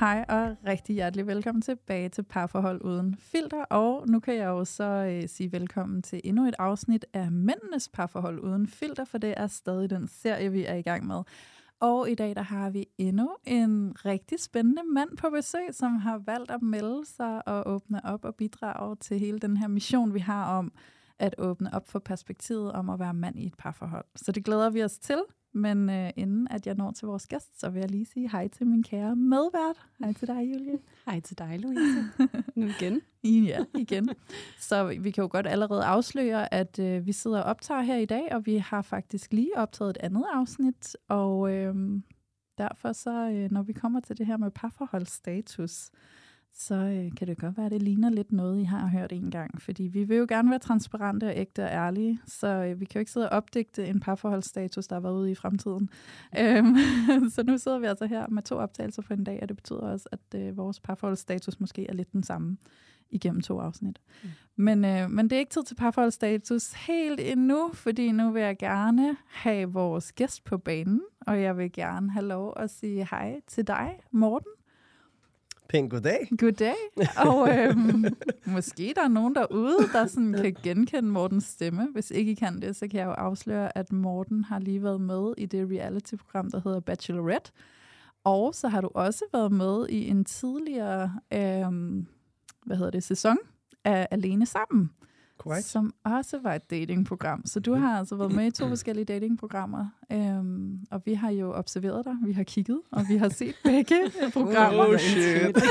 Hej og rigtig hjertelig velkommen tilbage til Parforhold Uden Filter. Og nu kan jeg jo så øh, sige velkommen til endnu et afsnit af Mændenes Parforhold Uden Filter, for det er stadig den serie, vi er i gang med. Og i dag der har vi endnu en rigtig spændende mand på besøg, som har valgt at melde sig og åbne op og bidrage til hele den her mission, vi har om at åbne op for perspektivet om at være mand i et parforhold. Så det glæder vi os til. Men øh, inden at jeg når til vores gæst, så vil jeg lige sige hej til min kære medvært. Hej til dig, Julie. Hej til dig, Louise. nu igen. Ja, igen. Så vi kan jo godt allerede afsløre, at øh, vi sidder og optager her i dag, og vi har faktisk lige optaget et andet afsnit. Og øh, derfor så, øh, når vi kommer til det her med parforholdsstatus, så øh, kan det godt være, at det ligner lidt noget, I har hørt en gang. Fordi vi vil jo gerne være transparente og ægte og ærlige, så øh, vi kan jo ikke sidde og opdigte en parforholdsstatus, der var ude i fremtiden. Øhm, så nu sidder vi altså her med to optagelser på en dag, og det betyder også, at øh, vores parforholdsstatus måske er lidt den samme igennem to afsnit. Mm. Men, øh, men det er ikke tid til parforholdsstatus helt endnu, fordi nu vil jeg gerne have vores gæst på banen, og jeg vil gerne have lov at sige hej til dig, Morten. Pænt goddag. Goddag. Og øhm, måske der er nogen derude, der sådan kan genkende Mortens stemme. Hvis ikke I kan det, så kan jeg jo afsløre, at Morten har lige været med i det reality-program, der hedder Bachelorette. Og så har du også været med i en tidligere øhm, hvad hedder det, sæson af Alene Sammen. Korrekt. Som også var et datingprogram. Så du har altså været med i to forskellige datingprogrammer. Øhm, og vi har jo observeret dig, vi har kigget, og vi har set begge programmer. Oh shit.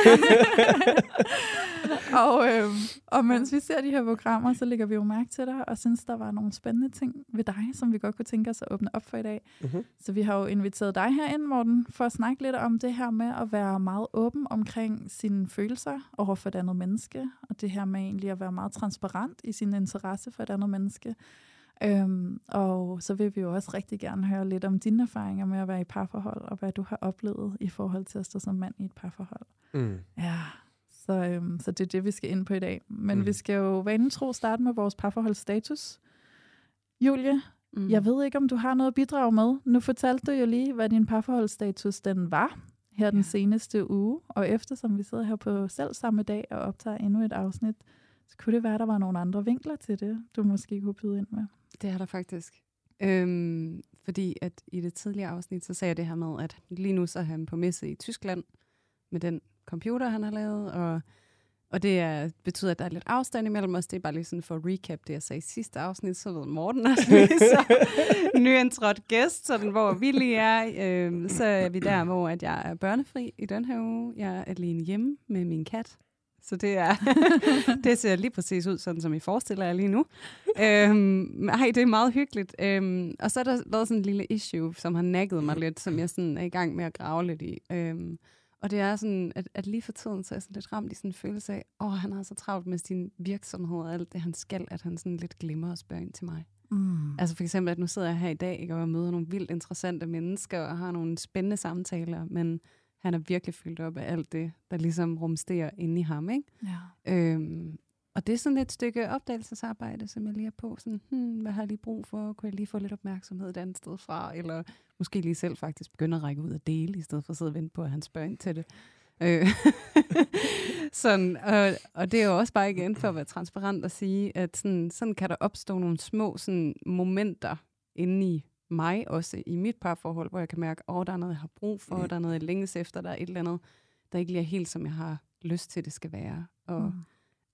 og, øhm, og mens vi ser de her programmer, så lægger vi jo mærke til dig, og synes, der var nogle spændende ting ved dig, som vi godt kunne tænke os at åbne op for i dag. Mhm. Så vi har jo inviteret dig herind, Morten, for at snakke lidt om det her med at være meget åben omkring sine følelser over for et andet menneske, og det her med egentlig at være meget transparent i sin interesse for et andet menneske. Øhm, og så vil vi jo også rigtig gerne høre lidt om dine erfaringer med at være i parforhold, og hvad du har oplevet i forhold til at stå som mand i et parforhold. Mm. Ja, så, øhm, så det er det, vi skal ind på i dag. Men mm. Vi skal jo vanen tro starte med vores parforholdsstatus. Julie, Mm. jeg ved ikke, om du har noget at bidrage med. Nu fortalte du jo lige, hvad din parforholdsstatus den var her den Ja. seneste uge. Og eftersom vi sidder her på selv samme dag og optager endnu et afsnit, så kunne det være, at der var nogle andre vinkler til det, du måske kunne byde ind med. Det er der faktisk. Øhm, fordi at i det tidligere afsnit, så sagde jeg det her med, at lige nu så er han på messe i Tyskland med den computer, han har lavet, og, og det er, betyder, at der er lidt afstand imellem os. Det er bare lige sådan for at recap det, jeg sagde i sidste afsnit, så ved Morten også lige så nyindtrådt gæst, sådan, hvor vi lige er. Øhm, så er vi der, hvor at jeg er børnefri i den her uge. Jeg er alene hjemme med min kat. Så det er det ser lige præcis ud, sådan som I forestiller jer lige nu. øhm, ej, det er meget hyggeligt. Øhm, og så er der været sådan en lille issue, som har nækket mig lidt, som jeg sådan er i gang med at grave lidt i. Øhm, og det er sådan, at, at lige for tiden, så er jeg sådan lidt ramt i sådan en følelse af, åh, han har så travlt med sin virksomhed og alt det, han skal, at han sådan lidt glemmer at spørge ind til mig. Mm. Altså for eksempel, at nu sidder jeg her i dag ikke, og jeg møder nogle vildt interessante mennesker og har nogle spændende samtaler, men han er virkelig fyldt op af alt det, der ligesom rumsterer inde i ham, ikke? Ja. Øhm, og det er sådan et stykke opdagelsesarbejde, som jeg lige er på. Sådan, hmm, hvad har jeg lige brug for? Kunne jeg lige få lidt opmærksomhed et andet sted fra? Eller måske lige selv faktisk begynde at række ud og dele, i stedet for at sidde og vente på, at han spørger ind til det. Øh, sådan, og, og det er jo også bare igen for at være transparent og sige, at sådan, sådan kan der opstå nogle små sådan, momenter inde i mig, også i mit parforhold, hvor jeg kan mærke, at oh, der er noget, jeg har brug for, der er noget, jeg længes efter, der er et eller andet, der ikke lige er helt, som jeg har lyst til, det skal være. Og, mm.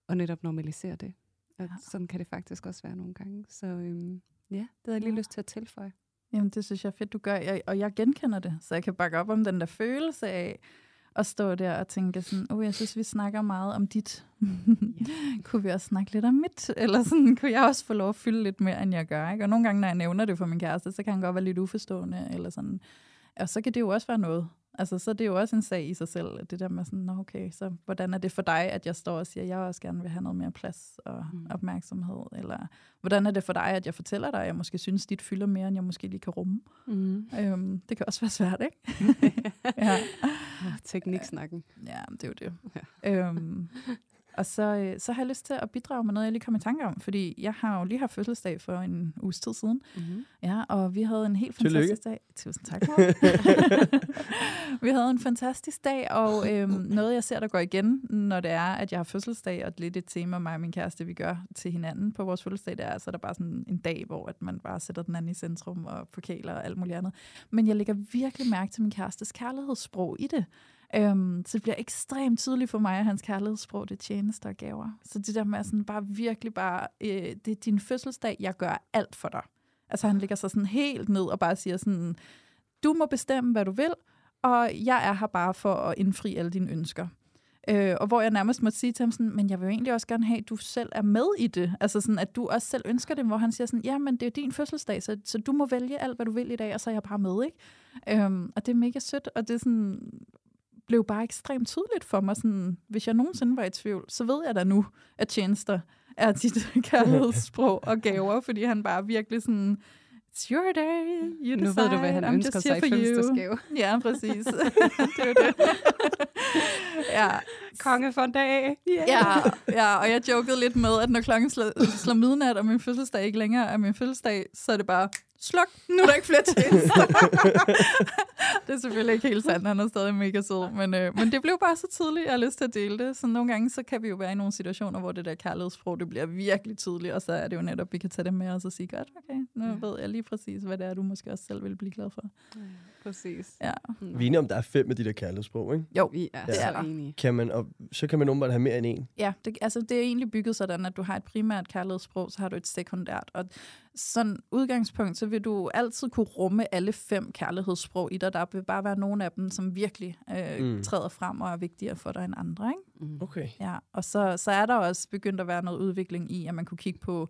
og netop normalisere det. At Ja. Sådan kan det faktisk også være nogle gange. Så øhm, ja, det havde jeg lige Ja. lyst til at tilføje. Jamen, det synes jeg er fedt, du gør, jeg, og jeg genkender det, så jeg kan bakke op om den der følelse af at stå der og tænke sådan, oh, jeg synes, vi snakker meget om dit. kunne vi også snakke lidt om mit? Eller sådan, kunne jeg også få lov at fylde lidt mere, end jeg gør? Ikke? Og nogle gange, når jeg nævner det for min kæreste, så kan han godt være lidt uforstående. Eller sådan. Og så kan det jo også være noget. Altså, så er det jo også en sag i sig selv, det der med sådan, Nå, okay, så hvordan er det for dig, at jeg står og siger, at jeg også gerne vil have noget mere plads og mm. opmærksomhed? Eller hvordan er det for dig, at jeg fortæller dig, at jeg måske synes, dit fylder mere, end jeg måske lige kan rumme? Mm. Øhm, det kan også være svært, ikke? ja. Tekniksnakken. Ja, det er jo det. Ja. Øhm, og så, øh, så har jeg lyst til at bidrage med noget, jeg lige kom i tanke om, fordi jeg har jo lige haft fødselsdag for en uges tid siden. Mm-hmm. Ja, og vi havde en helt fantastisk Tillykke. dag. Tusind tak, Vi havde en fantastisk dag, og øhm, noget, jeg ser, der går igen, når det er, at jeg har fødselsdag, og det er lidt et tema, mig og min kæreste, vi gør til hinanden på vores fødselsdag, det er, så er der bare sådan en dag, hvor at man bare sætter den anden i centrum og pokaler og alt muligt andet. Men jeg lægger virkelig mærke til min kærestes kærlighedssprog i det. Øhm, så det bliver ekstremt tydeligt for mig, at hans kærlighedssprog, det er tjenester og gaver. Så det der med sådan bare virkelig bare, øh, det er din fødselsdag, jeg gør alt for dig. Altså han ligger sig sådan helt ned og bare siger sådan, du må bestemme, hvad du vil, og jeg er her bare for at indfri alle dine ønsker. Øh, og hvor jeg nærmest måtte sige til ham sådan, men jeg vil jo egentlig også gerne have, at du selv er med i det. Altså sådan, at du også selv ønsker det, hvor han siger sådan, ja, men det er din fødselsdag, så, så du må vælge alt, hvad du vil i dag, og så er jeg bare med, ikke? Øhm, og det er mega sødt, og det er sådan, blev bare ekstremt tydeligt for mig. Sådan, hvis jeg nogensinde var i tvivl, så ved jeg da nu, at tjenester er dit kærlighedssprog og gaver, fordi han bare virkelig sådan, it's your day, you decide, Nu ved du, hvad han I'm ønsker sig i fødselsdagsgave. Ja, præcis. det er det. ja. Konge for en dag. Yeah. Ja, ja, og jeg jokede lidt med, at når klokken slår, slår midnat, og min fødselsdag ikke længere er min fødselsdag, så er det bare, sluk, nu er der ikke flere tjenester. det er selvfølgelig ikke helt sandt, han er stadig mega sød, men, øh, men det blev bare så tydeligt, jeg har lyst til at dele det. Så nogle gange, så kan vi jo være i nogle situationer, hvor det der kærlighedssprog, det bliver virkelig tydeligt, og så er det jo netop, vi kan tage det med os og sige, godt, okay, nu ja. ved jeg lige præcis, hvad det er, du måske også selv vil blive glad for. Ja, præcis. Ja. Mm. Vi er enige om, der er fem med de der kærlighedssprog, ikke? Jo, vi er, ja. så enige. Kan man, og så kan man umiddelbart have mere end en. Ja, det, altså det er egentlig bygget sådan, at du har et primært kærlighedssprog, så har du et sekundært, og sådan udgangspunkt, så vil du altid kunne rumme alle fem kærlighedssprog i dig. Der vil bare være nogle af dem, som virkelig øh, mm. træder frem og er vigtigere for dig end andre. Ikke? Mm. Okay. Ja, og så, så er der også begyndt at være noget udvikling i, at man kunne kigge på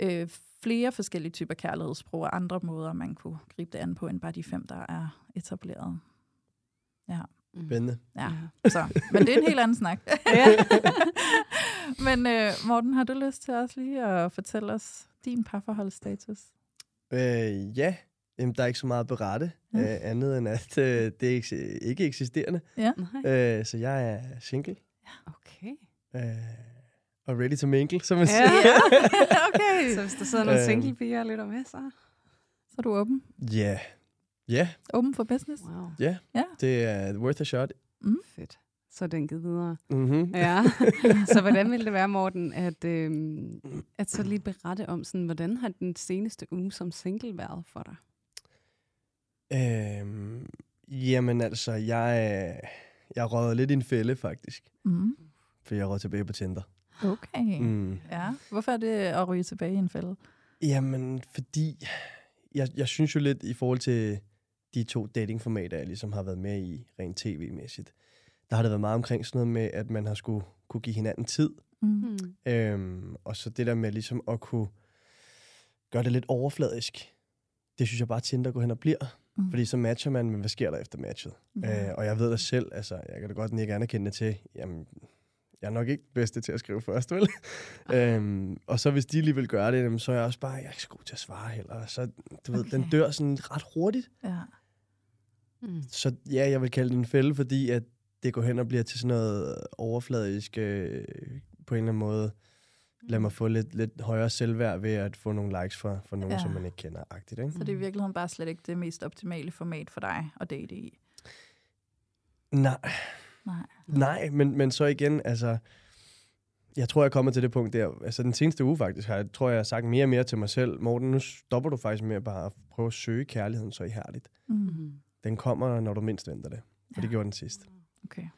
øh, flere forskellige typer kærlighedssprog og andre måder, man kunne gribe det an på, end bare de fem, der er etableret. Ja. Mm. Spændende. Ja, så. Men det er en helt anden snak. ja. Men øh, Morten, har du lyst til også lige at fortælle os din parforholdsstatus? Øh, ja, Jamen, der er ikke så meget at berette, ja. øh, andet end at øh, det er ikke eksisterende. Ja. Øh, så jeg er single. Ja, okay. Øh, og ready to mingle, som man ja. siger. okay. Så hvis der sidder nogle øh. single piger og lytter med, så... Så er du åben? Ja. Yeah. Ja. Yeah. Åben for business? Wow. Ja, yeah. ja. det er worth a shot. Mm. Fedt så den givet videre. Mm-hmm. Ja. så hvordan ville det være, Morten, at, øh, at så lige berette om, sådan, hvordan har den seneste uge som single været for dig? Øhm, jamen altså, jeg, jeg røget lidt i en fælde, faktisk. Mm. For jeg røget tilbage på Tinder. Okay. Mm. Ja. Hvorfor er det at ryge tilbage i en fælde? Jamen, fordi jeg, jeg synes jo lidt i forhold til de to datingformater, jeg ligesom har været med i rent tv-mæssigt, der har det været meget omkring sådan noget med, at man har skulle kunne give hinanden tid. Mm. Øhm, og så det der med ligesom at kunne gøre det lidt overfladisk, det synes jeg bare, Tinder går hen og bliver. Mm. Fordi så matcher man, men hvad sker der efter matchet? Mm. Øh, og jeg ved det selv, altså jeg kan da godt ikke anerkende til, jamen, jeg er nok ikke bedste til at skrive først, vel? øhm, og så hvis de lige vil gøre det, så er jeg også bare, jeg er ikke så god til at svare heller. Så du okay. ved, den dør sådan ret hurtigt. Ja. Mm. Så ja, jeg vil kalde det en fælde, fordi at det går hen og bliver til sådan noget overfladisk øh, på en eller anden måde. Lad mig få lidt, lidt højere selvværd ved at få nogle likes fra, fra nogen, ja. som man ikke kender. Agtigt, ikke? Så det er i virkeligheden bare slet ikke det mest optimale format for dig at date i? Nej. Nej, Nej men, men så igen, altså... Jeg tror, jeg kommer til det punkt der. Altså den seneste uge faktisk, har jeg, tror jeg, jeg har sagt mere og mere til mig selv. Morten, nu stopper du faktisk med at bare prøve at søge kærligheden så ihærdigt. Mm. Den kommer, når du mindst venter det. For ja. det gjorde den sidst. Okay.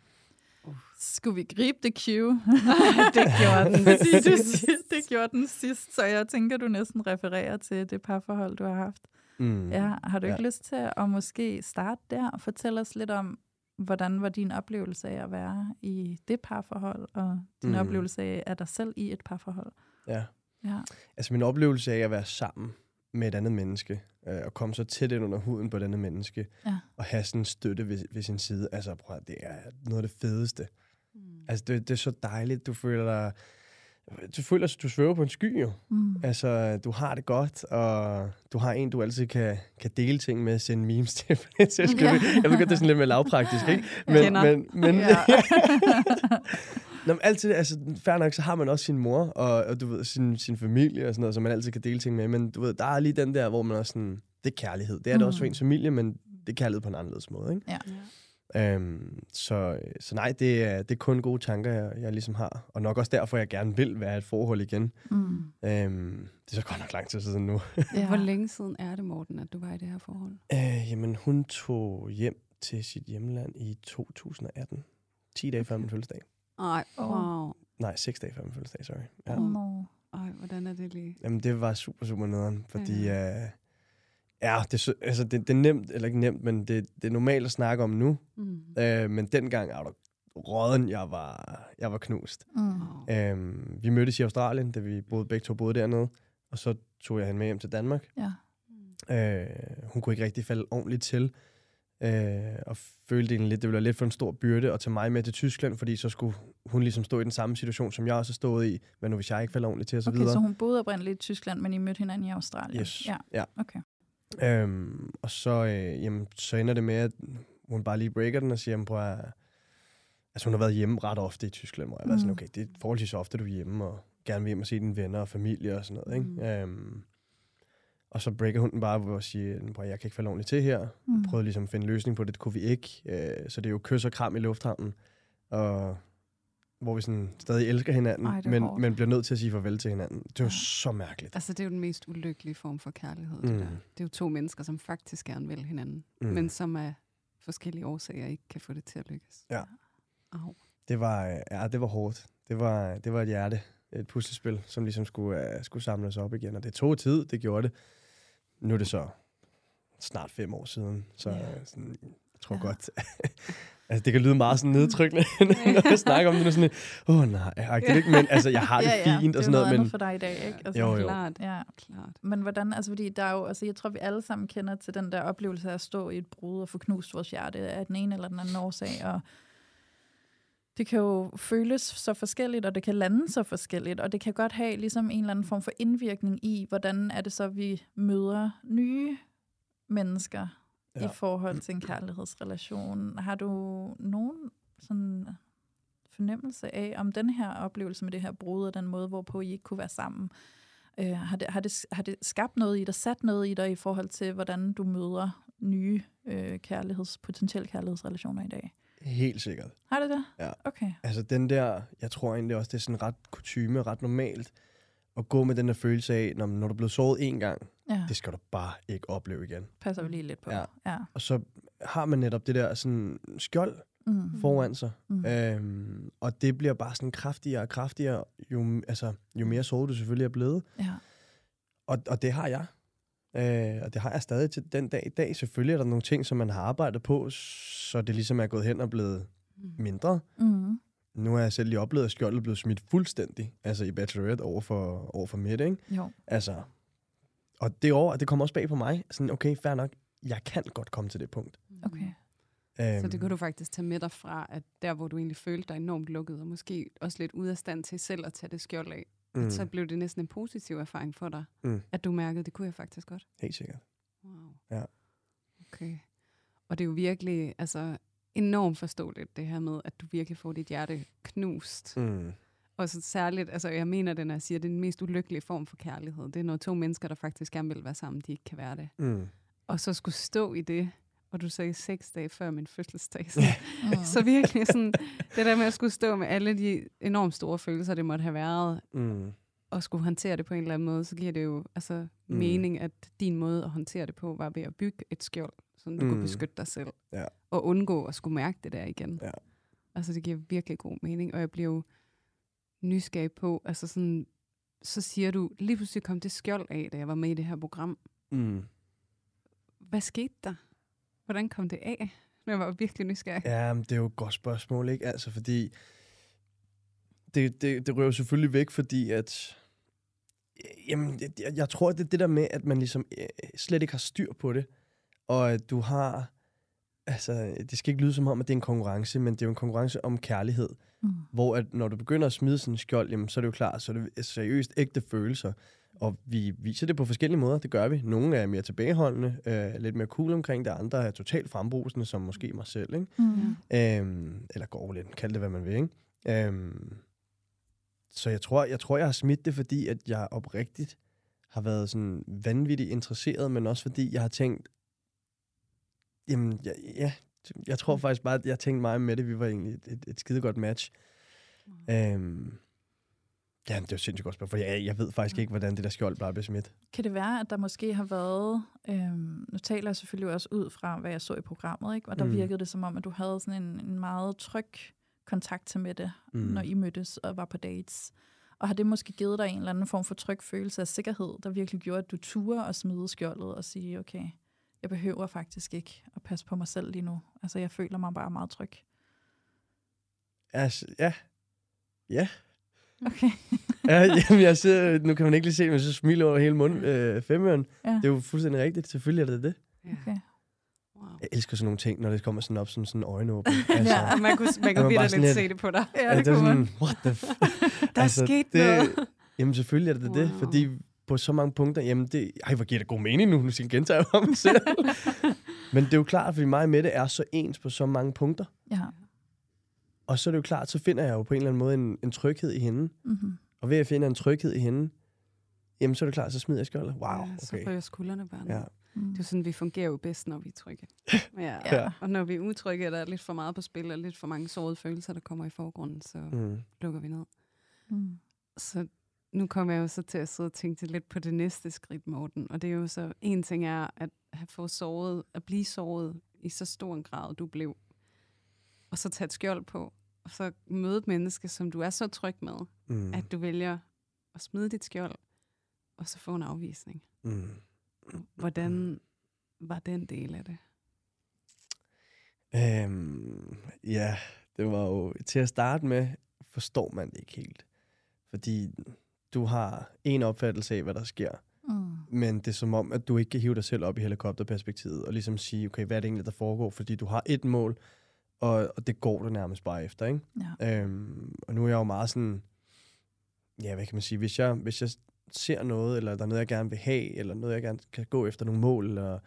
Uh. Skulle vi gribe det cue? det gjorde den sidst. det gjorde den sidst, så jeg tænker, du næsten refererer til det parforhold, du har haft. Mm. Ja, har du ikke ja. lyst til at måske starte der og fortælle os lidt om, hvordan var din oplevelse af at være i det parforhold, og din Mm. oplevelse af at dig selv i et parforhold? Ja. Ja. Altså min oplevelse af at være sammen med et andet menneske, øh, og komme så tæt ind under huden på et andet menneske, Ja. og have sådan en støtte ved, ved sin side, altså prøv, det er noget af det fedeste. Mm. Altså det, det er så dejligt, du føler dig, du føler, at du svæver på en sky jo. Mm. Altså, du har det godt, og du har en, du altid kan, kan dele ting med, sende memes til. for. Ja. Jeg ved godt, det er sådan lidt mere lavpraktisk, ikke? Men, men, men, Ja. Nå, men altid, altså, fair nok, så har man også sin mor, og, og du ved, sin, sin familie og sådan noget, som man altid kan dele ting med, men du ved, der er lige den der, hvor man også sådan, det er kærlighed. Det er det også for Mm. ens familie, men det er kærlighed på en anderledes måde, ikke? Ja. Øhm, så, så nej, det er, det er kun gode tanker, jeg, jeg ligesom har, og nok også derfor, jeg gerne vil være i et forhold igen. Mm. Øhm, det er så godt nok lang tid siden nu. Ja. Hvor længe siden er det, Morten, at du var i det her forhold? Øh, jamen, hun tog hjem til sit hjemland i 2018. 10 dage før min fødselsdag. Ej, wow. Nej, 6 dage før min fødselsdag, sorry. Ja. Åh. Nå. Ej, hvordan er det lige? Jamen, det var super, super nederen, fordi... Ja, uh, ja det, er så- altså, det, det er nemt, eller ikke nemt, men det, det er normalt at snakke om nu. Mm. Uh, men dengang er der råden, jeg var, jeg var knust. Mm. Uh, vi mødtes i Australien, da vi boede, begge to boede dernede. Og så tog jeg hende med hjem til Danmark. Ja. Uh, hun kunne ikke rigtig falde ordentligt til. Øh, og følte egentlig lidt, det ville være lidt for en stor byrde at tage mig med til Tyskland, fordi så skulle hun ligesom stå i den samme situation, som jeg også stået i, men nu hvis jeg ikke falder ordentligt til og så Okay, videre. så hun boede oprindeligt i Tyskland, men I mødte hinanden i Australien? Yes. Ja, Ja. okay. Øhm, og så, øh, jamen, så ender det med, at hun bare lige breaker den og siger, jamen, prøv at, altså hun har været hjemme ret ofte i Tyskland, hvor jeg mm. var sådan, okay, det er forholdsvis ofte, du er hjemme, og gerne vil hjem og se dine venner og familie og sådan noget, ikke? Mm. Øhm, og så breaker hun den bare ved at sige, prøv at, jeg kan ikke falde ordentligt til her. Mm. Prøvede ligesom at finde en løsning på det, det kunne vi ikke. Øh, så det er jo kys og kram i lufthavnen, og hvor vi sådan stadig elsker hinanden, Ej, men, hårdt. men bliver nødt til at sige farvel til hinanden. Det er jo Ja. så mærkeligt. Altså, det er jo den mest ulykkelige form for kærlighed, mm. Det der. Det er jo to mennesker, som faktisk gerne vil hinanden, Mm. men som af forskellige årsager ikke kan få det til at lykkes. Ja. Au. Det var, øh, ja, det var hårdt. Det var, det var et hjerte, et puslespil, som ligesom skulle, uh, skulle samles op igen. Og det tog tid, det gjorde det. Nu er det så snart fem år siden, så Ja. yeah. sådan, jeg tror ja. godt... altså, det kan lyde meget sådan nedtrykkende, når jeg snakker om det. Nu sådan, åh oh, nej, jeg, det ikke, men altså, jeg har det ja, ja. fint det og er sådan noget, andet men for dig i dag, ikke? Altså, Jo, jo. Klart, Ja. klart. Men hvordan, altså fordi der er jo, altså jeg tror, vi alle sammen kender til den der oplevelse af at stå i et brud og få knust vores hjerte af den ene eller den anden årsag, og det kan jo føles så forskelligt, og det kan lande så forskelligt, og det kan godt have ligesom en eller anden form for indvirkning i, hvordan er det så, vi møder nye mennesker ja. I forhold til en kærlighedsrelation. Har du nogen sådan fornemmelse af, om den her oplevelse med det her brud og den måde, hvorpå I ikke kunne være sammen, øh, har, det, har, det, har det skabt noget i dig, sat noget i dig i forhold til, hvordan du møder nye øh, kærligheds, potentielle kærlighedsrelationer i dag? helt sikkert. Har det det? Ja. Okay. Altså den der, jeg tror egentlig også, det er sådan ret kutyme, ret normalt, at gå med den der følelse af, når, når du er blevet såret en gang, Ja, det skal du bare ikke opleve igen. passer vi lige lidt på. Ja. ja. Og så har man netop det der sådan skjold Mm. foran sig, Mm. Øhm, og det bliver bare sådan kraftigere og kraftigere, jo, altså, jo mere såret du selvfølgelig er blevet. Ja. Og, og det har jeg. Øh, og det har jeg stadig til den dag i dag. Selvfølgelig er der nogle ting, som man har arbejdet på, så det ligesom er gået hen og blevet Mm. mindre. Mm. Nu har jeg selv lige oplevet, at skjoldet er blevet smidt fuldstændig, altså i Bachelorette over for, over for Mette, ikke? Jo. Altså, og det år, det kommer også bag på mig. Sådan, okay, fair nok, jeg kan godt komme til det punkt. Okay. Så Øhm, det kunne du faktisk tage med dig fra, at der, hvor du egentlig følte dig enormt lukket, og måske også lidt ude af stand til selv at tage det skjold af, mm, mm. så blev det næsten en positiv erfaring for dig, Mm. at du mærkede, det kunne jeg faktisk godt. Helt sikkert. Wow. Ja. Okay. Og det er jo virkelig altså, enormt forståeligt, det her med, at du virkelig får dit hjerte knust. Mm. Og så særligt, altså jeg mener det, når jeg siger, at det er den mest ulykkelige form for kærlighed. Det er, når to mennesker, der faktisk gerne vil være sammen, de ikke kan være det. Mm. Og så skulle stå i det, og du sagde seks dage før min fødselsdag. Så, Mm. så virkelig sådan, det der med at skulle stå med alle de enormt store følelser, det måtte have været, Mm. og skulle håndtere det på en eller anden måde, så giver det jo altså mm. mening, at din måde at håndtere det på, var ved at bygge et skjold, så du mm. kunne beskytte dig selv. Ja. Og undgå at skulle mærke det der igen. Ja. Altså det giver virkelig god mening, og jeg bliver jo nysgerrig på, altså sådan, så siger du, lige pludselig kom det skjold af, da jeg var med i det her program. Mm. Hvad skete der? Hvordan kom det af? Jeg var virkelig nysgerrig. Ja, men det er jo et godt spørgsmål, ikke? Altså, fordi det, det, det rører selvfølgelig væk, fordi at... Jamen, jeg, jeg tror, det er det der med, at man ligesom øh, slet ikke har styr på det, og at du har... Altså, det skal ikke lyde som om, at det er en konkurrence, men det er jo en konkurrence om kærlighed. Mm. Hvor at når du begynder at smide sådan en skjold, jamen, så er det jo klart, så er det seriøst ægte følelser. Og vi viser det på forskellige måder, det gør vi. Nogle er mere tilbageholdende, øh, lidt mere cool omkring det, andre er totalt frembrusende, som måske mig selv, ikke? Mm. Øhm, eller går lidt, kald det hvad man vil, ikke? Øhm, så jeg tror, jeg tror, jeg har smidt det, fordi at jeg oprigtigt har været sådan vanvittigt interesseret, men også fordi jeg har tænkt, jamen, ja, ja jeg tror faktisk bare, at jeg tænkte meget med det. Vi var egentlig et, et, et skide godt match. Mm. Øhm, ja, det er jo sindssygt godt spørgsmål, for jeg, jeg ved faktisk ikke, hvordan det der skjold bare blev smidt. Kan det være, at der måske har været, øhm, nu taler jeg selvfølgelig også ud fra, hvad jeg så i programmet, ikke? og der Mm. mm. virkede det som om, at du havde sådan en, en meget tryg kontakt til Mette, Mm. mm. når I mødtes og var på dates. Og har det måske givet dig en eller anden form for tryg følelse af sikkerhed, der virkelig gjorde, at du turde at smide skjoldet og sige, okay, jeg behøver faktisk ikke at passe på mig selv lige nu. Altså, jeg føler mig bare meget tryg. Altså, ja. Ja. Okay. ja jamen, jeg sidder, nu kan man ikke lige se, men så smiler over hele munden. Øh, femøren. Ja. Det er jo fuldstændig rigtigt. Selvfølgelig er det det. Okay. Wow. Jeg elsker sådan nogle ting, når det kommer sådan op som sådan en øjenåbner. Altså, Ja, man kunne, man kunne bare virkelig sådan lidt se det på dig. Ja, det, det er sådan, what the f- Der er sket det, noget. Jamen selvfølgelig er det det, Wow. fordi på så mange punkter, jamen det, ej, hvor giver det god mening nu, nu skal jeg gentage om mig selv. Men det er jo klart, fordi mig med det er så ens på så mange punkter. Ja. Og så er det jo klart, så finder jeg jo på en eller anden måde en, en tryghed i hende. Mm-hmm. Og ved at finde en tryghed i hende, jamen så er det klart, så smider jeg skjoldet. Wow, Ja, så okay. ryger skuldrene bare. Ja. Mm. Det er sådan, vi fungerer jo bedst, når vi er trygge. Ja. Ja. Og når vi er utrygge, der er lidt for meget på spil, og lidt for mange sårede følelser, der kommer i forgrunden, så Mm. lukker vi ned. Mm. Så nu kommer jeg jo så til at sidde og tænke lidt på det næste skridt, Morten. Og det er jo så, en ting er at have fået såret, at blive såret i så stor en grad, du blev. Og så tage et skjold på, og så møde et menneske, som du er så tryg med, Mm. mm. at du vælger at smide dit skjold, og så få en afvisning. Mm. Hvordan var den del af det? Øhm, ja, det var jo til at starte med, forstår man det ikke helt. Fordi du har en opfattelse af, hvad der sker, Mm. men det er som om, at du ikke kan hive dig selv op i helikopterperspektivet og ligesom sige, okay, hvad er det egentlig, der foregår? Fordi du har et mål, og, og det går du nærmest bare efter, ikke? Ja. Øhm, og nu er jeg jo meget sådan, ja, hvad kan man sige, hvis jeg, hvis jeg ser noget, eller der er noget, jeg gerne vil have, eller noget, jeg gerne kan gå efter nogle mål, eller et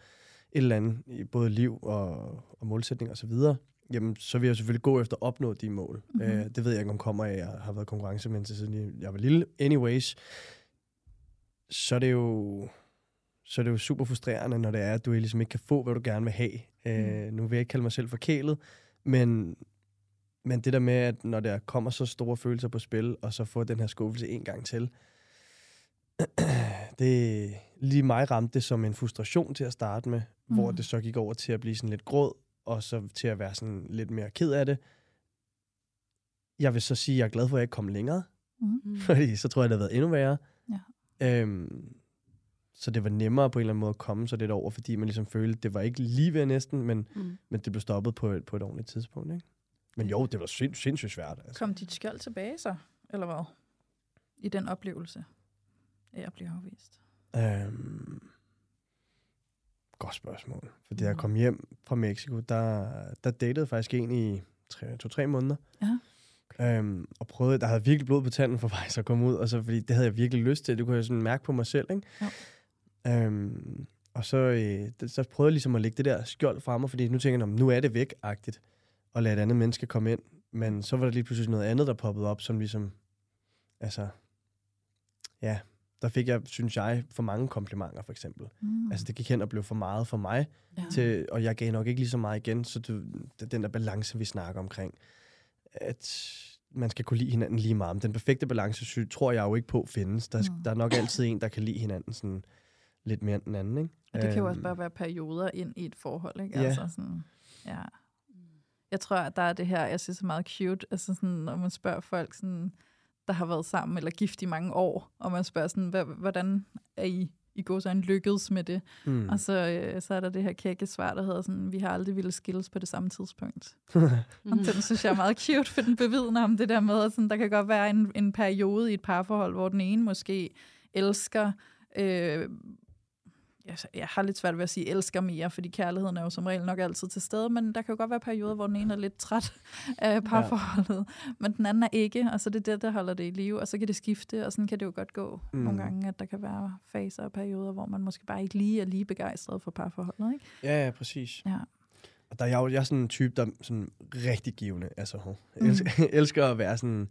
eller andet i både liv og, og målsætning og så videre, jamen, så vil jeg selvfølgelig gå efter at opnå de mål. Mhm. Mm-hmm. Øh, det ved jeg ikke, om kommer af, jeg har været konkurrencemenneske, siden jeg var lille. Anyways, så er det jo så er det jo super frustrerende, når det er, at du ligesom ikke kan få, hvad du gerne vil have. Øh, nu vil jeg ikke kalde mig selv forkælet, men, men det der med, at når der kommer så store følelser på spil, og så få den her skuffelse en gang til, det lige mig ramte det som en frustration til at starte med, mm. hvor Mhm. det så gik over til at blive sådan lidt gråd, og så til at være sådan lidt mere ked af det. Jeg vil så sige, at jeg er glad for, at jeg ikke kom længere, Mm. Mm. fordi så tror jeg, det havde været endnu værre. Ja. Øhm, så det var nemmere på en eller anden måde at komme så lidt over, fordi man ligesom følte, det var ikke lige ved næsten, men, Mm. men det blev stoppet på et, på et ordentligt tidspunkt. Ikke? Men jo, det var sind, sindssygt svært. Altså. Kom dit skjold tilbage så, eller hvad? I den oplevelse af at blive afvist. Øhm, godt spørgsmål. Fordi da jeg Mm. kom hjem fra Mexico, der, der datede faktisk en i tre, to-tre måneder. Ja. Øhm, og prøvede, der havde virkelig blod på tanden for faktisk at komme ud, og så, fordi det havde jeg virkelig lyst til. Det kunne jeg sådan mærke på mig selv. Ikke? Øhm, og så, øh, så prøvede jeg ligesom at lægge det der skjold fra mig, fordi nu tænker jeg, "Nå, men nu er det væk-agtigt, og lade et andet menneske komme ind. Men så var der lige pludselig noget andet, der poppede op, som ligesom, altså, ja, der fik jeg, synes jeg, for mange komplimenter, for eksempel. Mm. Altså, det gik hen og blev for meget for mig, ja. til, og jeg gav nok ikke lige så meget igen, så det, det den der balance, vi snakker omkring, at man skal kunne lide hinanden lige meget. Men den perfekte balance, tror jeg jo ikke på findes. Der, Mm. der er nok altid en, der kan lide hinanden sådan lidt mere end den anden, ikke? Og det kan jo også Øhm, bare være perioder ind i et forhold, ikke? Ja. Altså sådan, ja. Jeg tror, at der er det her, jeg synes er meget cute, altså sådan, når man spørger folk, sådan, der har været sammen eller gift i mange år, og man spørger sådan, "Hva- hvordan er I i går så en lykkedes med det. Mm. Og så, øh, så er der det her kække svar, der hedder sådan, vi har aldrig ville skilles på det samme tidspunkt. Og den synes jeg er meget cute, for den bevidner om det der med, at sådan, der kan godt være en, en periode i et parforhold, hvor den ene måske elsker øh, jeg, jeg har lidt svært ved at sige elsker mere, fordi kærligheden er jo som regel nok altid til stede, men der kan jo godt være perioder, hvor den ene er lidt træt af parforholdet, ja. men den anden er ikke, og så er det det, der holder det i live, og så kan det skifte, og sådan kan det jo godt gå mm. nogle gange, at der kan være faser og perioder, hvor man måske bare ikke lige er lige begejstret for parforholdet, ikke? Ja, ja, præcis. Ja. Og der er jeg, jo, jeg er sådan en type, der er sådan rigtig givende. Altså, elsker, mm. elsker at være sådan det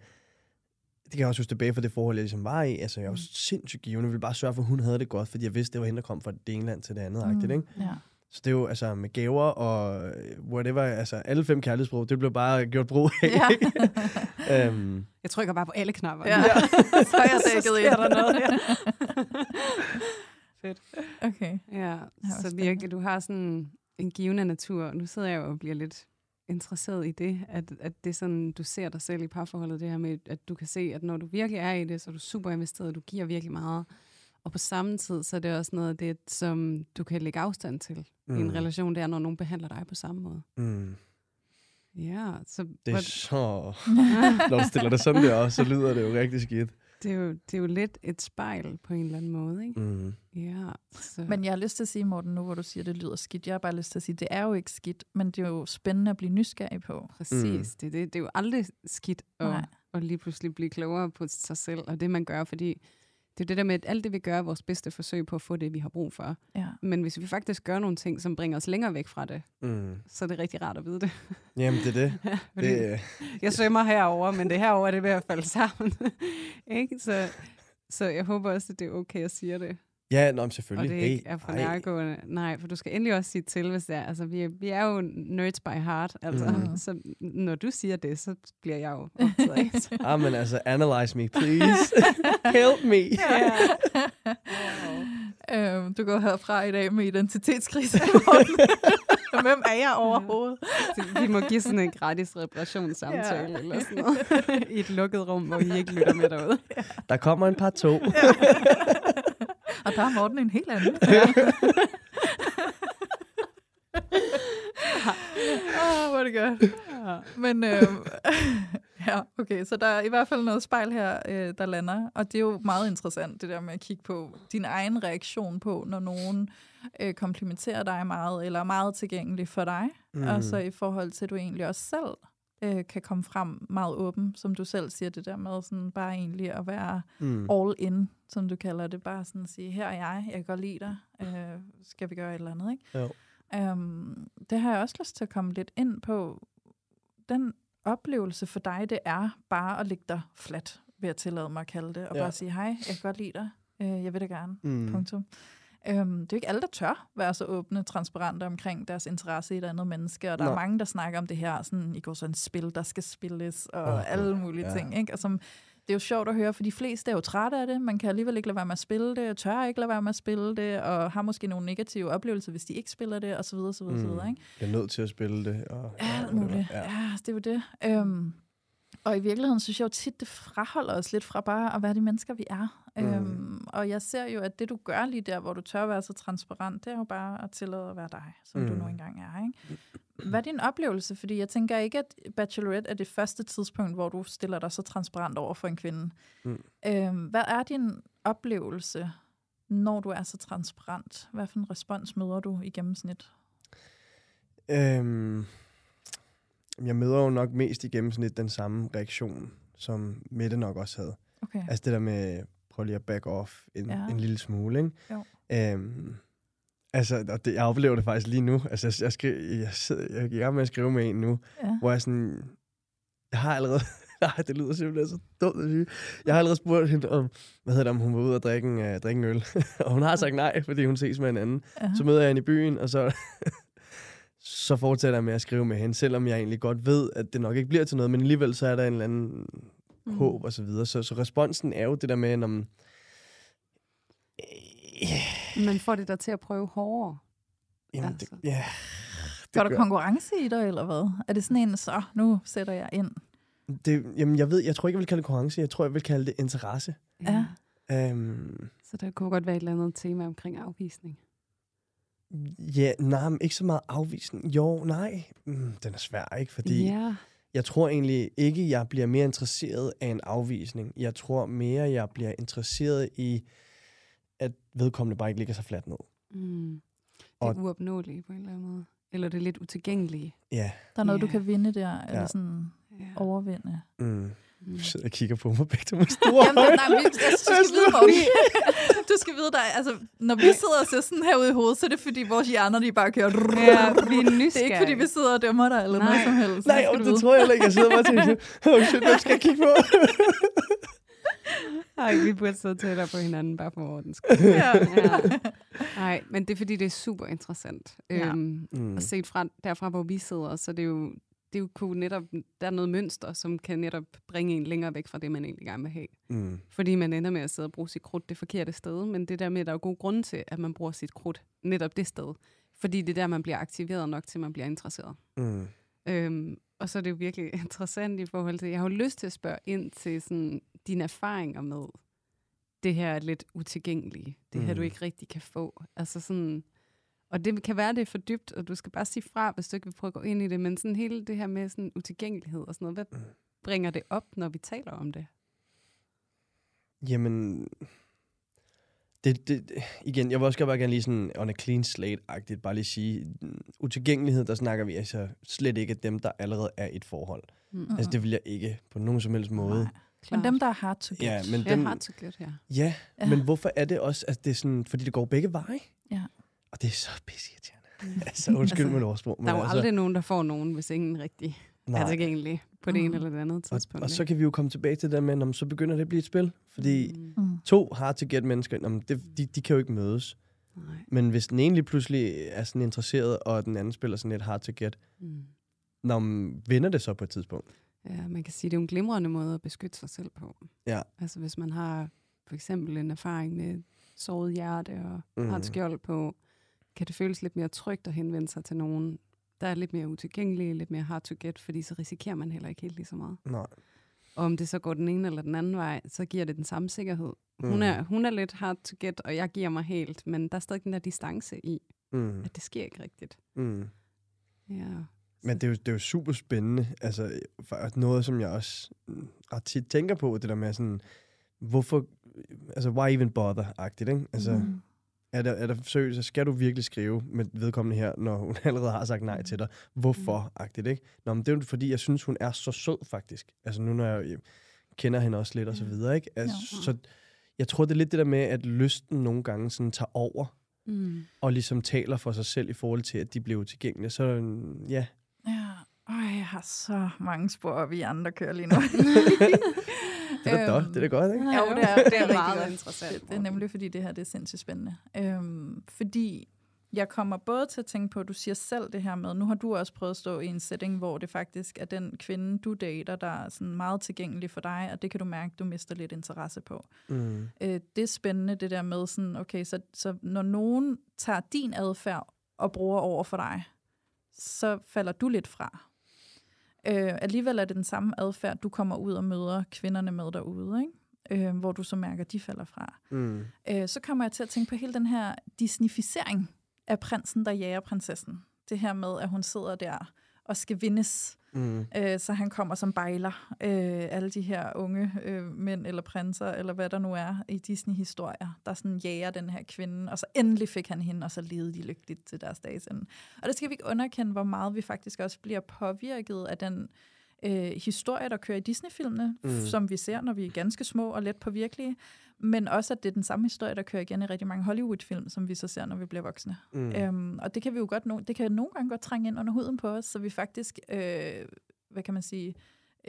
kan jeg også huske tilbage fra det forhold, jeg ligesom var i. Altså, jeg var mm. sindssygt givende. Jeg ville bare sørge for, at hun havde det godt, fordi jeg vidste, det var hende, der kom fra det ene land til det andet. Mm. ikke? Ja. Så det er jo altså med gaver og whatever, altså alle fem kærlighedsbrug, det blev bare gjort brug af. Ja. um, jeg trykker bare på alle knapper. Ja. ja. så er jeg dækket ind. der noget. Ja. Fedt. Okay. Ja, så virkelig, du har sådan en givende natur. Nu sidder jeg jo og bliver lidt interesseret i det, at, at det er sådan, du ser dig selv i parforholdet, det her med, at du kan se, at når du virkelig er i det, så er du super investeret, du giver virkelig meget. Og på samme tid, så er det også noget af det, som du kan lægge afstand til mm. i en mm. relation, det er, når nogen behandler dig på samme måde. Mm. Ja, så... Det er så... når du stiller det sådan der også, så lyder det jo rigtig skidt det er, jo, det er jo lidt et spejl på en eller anden måde, ikke? Mm. Ja, så. Men jeg har lyst til at sige, Morten, nu hvor du siger, at det lyder skidt, jeg har bare lyst til at sige, at det er jo ikke skidt, men det er jo spændende at blive nysgerrig på. Præcis, mm. det, det, det er jo aldrig skidt at, at lige pludselig blive klogere på sig selv, og det man gør, fordi det er det der med, at alt det vi gør er vores bedste forsøg på at få det, vi har brug for. Ja. Men hvis vi faktisk gør nogle ting, som bringer os længere væk fra det, mm. så er det rigtig rart at vide det. Jamen, det er det. ja, det jeg svømmer herover, men det herover er det ved at falde sammen. ikke? Så, så jeg håber også, at det er okay at sige det. Ja, nå, selvfølgelig. Og det ikke hey, er for nærgående. Nej, for du skal endelig også sige til, hvis det er. Altså, vi er, vi er jo nerds by heart. Altså, mm. Så når du siger det, så bliver jeg jo optaget ah, men altså, analyze me, please. Help me. Yeah. øhm, du går herfra i dag med identitetskrise. Hvem er jeg overhovedet? vi må give sådan en gratis reparationssamtale ja. eller sådan noget. I et lukket rum, hvor I ikke lytter med derude. Der kommer en par to. Og der er Morten en helt anden. Åh, oh, hvor er det godt. Men øh, ja, okay, så der er i hvert fald noget spejl her, øh, der lander. Og det er jo meget interessant, det der med at kigge på din egen reaktion på, når nogen øh, komplimenterer dig meget, eller er meget tilgængelig for dig. Mm. Og så i forhold til, at du egentlig også selv øh, kan komme frem meget åben, som du selv siger det der med, sådan bare egentlig at være mm. all in, som du kalder det. Bare sådan at sige, her er jeg, jeg kan godt lide dig, øh, skal vi gøre et eller andet, ikke? Jo. Um, det har jeg også lyst til at komme lidt ind på. Den oplevelse for dig, det er bare at ligge dig flat, ved at tillade mig at kalde det, og ja. bare sige, hej, jeg kan godt lide dig, øh, jeg vil det gerne, mm. punktum. Øhm, det er jo ikke alle, der tør være så åbne, transparente omkring deres interesse i et andet menneske, og der Nå. er mange, der snakker om det her, sådan, i går sådan et spil, der skal spilles, og oh, alle mulige ja. ting, ikke? Og som, det er jo sjovt at høre, for de fleste er jo trætte af det, man kan alligevel ikke lade være med at spille det, og tør ikke lade være med at spille det, og har måske nogle negative oplevelser, hvis de ikke spiller det, og så videre, så videre, mm. ikke? Jeg er nødt til at spille det. Og, ja, alt muligt. Ja. ja, det er jo det. Øhm, og i virkeligheden synes jeg jo tit, det fraholder os lidt fra bare at være de mennesker, vi er. Mm. Øhm, og jeg ser jo, at det du gør lige der, hvor du tør være så transparent, det er jo bare at tillade at være dig, som mm. du nu engang er. Ikke? Hvad er din oplevelse? Fordi jeg tænker ikke, at Bachelorette er det første tidspunkt, hvor du stiller dig så transparent over for en kvinde. Mm. Øhm, hvad er din oplevelse, når du er så transparent? Hvad for en respons møder du i gennemsnit? Øhm jeg møder jo nok mest i gennemsnit den samme reaktion, som Mette nok også havde. Okay. Altså det der med, prøv lige at back off en, ja. en lille smule, ikke? Jo. Øhm, altså, og det, jeg oplever det faktisk lige nu. Altså, jeg, jeg, skal, jeg, sidder, jeg er i gang med at skrive med en nu, ja. hvor jeg sådan, jeg har allerede, nej, det lyder simpelthen så dumt at sige. Jeg har allerede spurgt hende om, hvad hedder det, om hun var ude og drikke en, uh, drikke en øl. og hun har sagt nej, fordi hun ses med en anden. Uh-huh. Så møder jeg hende i byen, og så så fortsætter jeg med at skrive med hende, selvom jeg egentlig godt ved, at det nok ikke bliver til noget, men alligevel så er der en eller anden mm. håb og så videre. Så, så responsen er jo det der med, når man... Yeah. Man får det der til at prøve hårdere. Jamen, altså. det, ja, det Går der konkurrence i dig, eller hvad? Er det sådan en, så nu sætter jeg ind? Det, jamen, jeg ved, jeg tror ikke, jeg vil kalde det konkurrence. Jeg tror, jeg vil kalde det interesse. Ja. Øhm, Så der kunne godt være et eller andet tema omkring afvisning. Ja, nej, men ikke så meget afvisning. Jo, nej. Mm, den er svær, ikke? Fordi Ja. jeg tror egentlig ikke, jeg bliver mere interesseret af en afvisning. Jeg tror mere, jeg bliver interesseret i, at vedkommende bare ikke ligger sig fladt ned. Mm. Det er uopnåeligt på en eller anden måde. Eller det er lidt utilgængelige. Ja. Der er noget, du Ja. kan vinde der, eller Ja. sådan Ja. overvinde. Mm. Mm. Du sidder og kigger på mig begge to med store Jamen, nej, men, altså, du skal vide, Morten. Du skal vide dig, altså, når vi sidder og ser sådan her ude i hovedet, så er det fordi vores hjerner, de bare kører. Ja, vi er Det er ikke fordi, vi sidder og dømmer dig eller Nej. noget som helst. Nej, og du det vide. tror jeg heller ikke. Jeg sidder bare og tænker, oh shit, hvem skal jeg kigge på? Ej, vi burde sidde tættere på hinanden, bare for ordens skyld. Ja. Ja. Nej, men det er fordi, det er super interessant. Ja. Øhm, Mm. og set fra, derfra, hvor vi sidder, så det er jo, det er jo kunne netop, der er noget mønster, som kan netop bringe en længere væk fra det, man egentlig gerne vil have. Mm. Fordi man ender med at sidde og bruge sit krudt det forkerte sted, men det der med, at der er god grund til, at man bruger sit krudt netop det sted. Fordi det er der, man bliver aktiveret nok til, man bliver interesseret. Mm. Øhm, og så er det jo virkelig interessant i forhold til, jeg har jo lyst til at spørge ind til sådan, dine erfaringer med det her lidt utilgængelige. Det her, Mm. du ikke rigtig kan få. Altså sådan, og det kan være, det er for dybt, og du skal bare sige fra, hvis du ikke vil prøve at gå ind i det, men sådan hele det her med sådan utilgængelighed og sådan noget, hvad Mm. bringer det op, når vi taler om det? Jamen, det, det, igen, jeg vil også bare gerne lige sådan on a clean slate-agtigt, bare lige sige, utilgængelighed, der snakker vi altså slet ikke af dem, der allerede er i et forhold. Mm. Altså, det vil jeg ikke på nogen som helst måde. Nej. Men dem, der er hard to get. Ja, men dem, har så godt her. ja, Ja. ja, men hvorfor er det også, at det er sådan, fordi det går begge veje? Ja. Og det er så pisseirriterende. altså, undskyld Altså, mit ordsprog. men Der er jo altså, aldrig nogen, der får nogen, hvis ingen rigtig nej. er tilgængelig på det Mm. ene eller det andet og, tidspunkt. og så kan vi jo komme tilbage til det der med, når så begynder det at blive et spil. Fordi mm. Mm. to hard to get mennesker, jamen, det, de, de kan jo ikke mødes. Mm, nej. Men hvis den ene lige pludselig er sådan interesseret, og den anden spiller sådan lidt hard to get, Mm. når man vinder det så på et tidspunkt. Ja, man kan sige, det er en glimrende måde at beskytte sig selv på. Ja. Altså hvis man har for eksempel en erfaring med såret hjerte og mm. har et Mhm. skjold på, kan det føles lidt mere trygt at henvende sig til nogen, der er lidt mere utilgængelige, lidt mere hard to get, fordi så risikerer man heller ikke helt lige så meget. Nej. Og om det så går den ene eller den anden vej, så giver det den samme sikkerhed. Hun, Mhm. er, hun er lidt hard to get, og jeg giver mig helt, men der er stadig den der distance i, Mm. at det sker ikke rigtigt. Mm. Ja. Men det er, jo, det er jo super spændende. Altså, noget, som jeg også mm, ret tit tænker på, det der med sådan, hvorfor, altså, why even bother-agtigt, ikke? Altså, mm. Mm. er, der, er der seriøst, så skal du virkelig skrive med vedkommende her, når hun allerede har sagt nej til dig. Hvorfor-agtigt, ikke? Nå, men det er jo fordi, jeg synes, hun er så sød, faktisk. Altså, nu når jeg kender hende også lidt og så videre, ikke? Altså, Ja. Så jeg tror, det er lidt det der med, at lysten nogle gange sådan tager over, Mm. og ligesom taler for sig selv i forhold til, at de bliver tilgængelige. Så øh, ja, Ja. Øj, jeg har så mange spor op i andre kører lige nu. det er da godt, det er da godt, ikke? Jo, det er, det er, meget godt. interessant. Det, det er nemlig, fordi det her det er sindssygt spændende. Øhm, fordi jeg kommer både til at tænke på, at du siger selv det her med, nu har du også prøvet at stå i en setting, hvor det faktisk er den kvinde, du dater, der er sådan meget tilgængelig for dig, og det kan du mærke, du mister lidt interesse på. Mm. Øh, det er spændende, det der med sådan, okay, så, så når nogen tager din adfærd og bruger over for dig, så falder du lidt fra. Øh, alligevel er det den samme adfærd, du kommer ud og møder kvinderne med derude, ikke? Øh, hvor du så mærker, at de falder fra. Mm. Øh, så kommer jeg til at tænke på hele den her disnificering af prinsen, der jager prinsessen. Det her med, at hun sidder der og skal vindes, Mm. øh, så han kommer som bejler. Øh, alle de her unge øh, mænd eller prinser, eller hvad der nu er i Disney-historier, der sådan jager den her kvinde, og så endelig fik han hende, og så levede de lykkeligt til deres dages ende. Og det skal vi ikke underkende, hvor meget vi faktisk også bliver påvirket af den øh, historie, der kører i Disney-filmene, Mm. som vi ser, når vi er ganske små og let påvirkelige, men også, at det er den samme historie, der kører igen i rigtig mange Hollywood-film, som vi så ser, når vi bliver voksne. Mm. Øhm, og det kan vi jo godt, no- det kan nogle gange godt trænge ind under huden på os, så vi faktisk, øh, hvad kan man sige,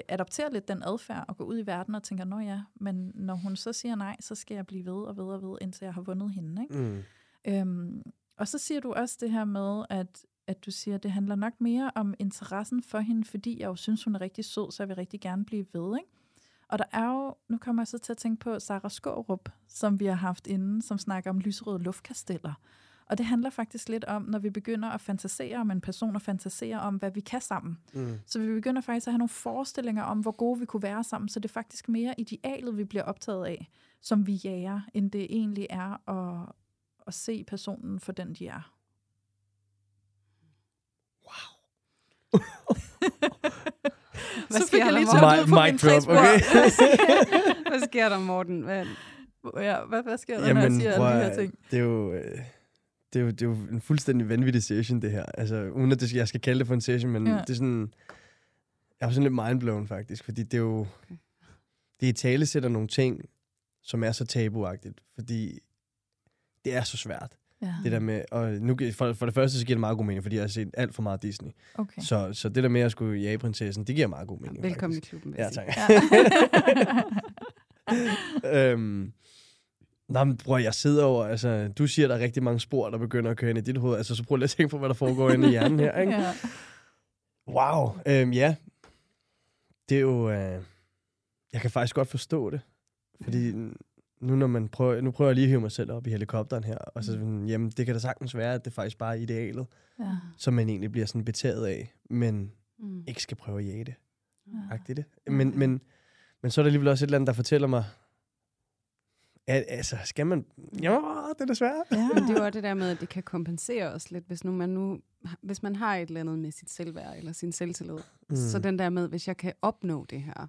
adopterer lidt den adfærd og går ud i verden og tænker, nå ja, men når hun så siger nej, så skal jeg blive ved og ved og ved, indtil jeg har vundet hende. Ikke? Mm. Øhm, og så siger du også det her med, at, at du siger, at det handler nok mere om interessen for hende, fordi jeg jo synes, hun er rigtig sød, så jeg vil rigtig gerne blive ved. Ikke? Og der er jo, nu kommer jeg så til at tænke på Sarah Skårup, som vi har haft inden, som snakker om lyserøde luftkasteller. Og Og det handler faktisk lidt om, når vi begynder at fantasere om en person og fantasere om, hvad vi kan sammen. Mm. Så vi begynder faktisk at have nogle forestillinger om, hvor gode vi kunne være sammen. Så det er faktisk mere idealet, vi bliver optaget af, som vi jager, end det egentlig er at, at se personen for den, de er. Hvad så fik sker jeg lige tømt ud på min drop, okay? Hvad sker der, Morten? Hvad? ja, hvad, hvad sker der, når jeg siger alle de her ting? det er jo... Øh, det er, jo, det er jo en fuldstændig vanvittig session, det her. Altså, uden at det, jeg skal kalde det for en session, men Ja. det er sådan... Jeg er sådan lidt mindblown, faktisk. Fordi det er jo... Okay. Det i tale sætter nogle ting, som er så tabuagtigt. Fordi det er så svært. Ja. Det der med... Og nu, for, for det første, så giver det meget god mening, fordi jeg har set alt for meget Disney. Okay. Så, så det der med at skulle jage prinsessen, det giver meget god mening. Velkommen faktisk. i klubben. Ja, tak. Ja. øhm, men bror, jeg sidder over, altså, du siger, der er rigtig mange spor, der begynder at køre ind i dit hoved. Altså, så prøv lige at tænke på, hvad der foregår inde i hjernen her, ikke? ja. Wow, øhm, ja. Det er jo, øh, jeg kan faktisk godt forstå det. Fordi nu, når man prøver, nu prøver jeg lige at hive mig selv op i helikopteren her, og så sådan, jamen, det kan da sagtens være, at det faktisk bare er idealet, ja. som man egentlig bliver sådan betaget af, men Mm. ikke skal prøve at jage det. Ja. Agtigt det. Men, men, men så er der alligevel også et eller andet, der fortæller mig, at, altså, skal man... Ja, det er da svært. Ja. Men det er jo også det der med, at det kan kompensere os lidt, hvis nu man nu, hvis man har et eller andet med sit selvværd eller sin selvtillid. Mm. Så den der med, hvis jeg kan opnå det her,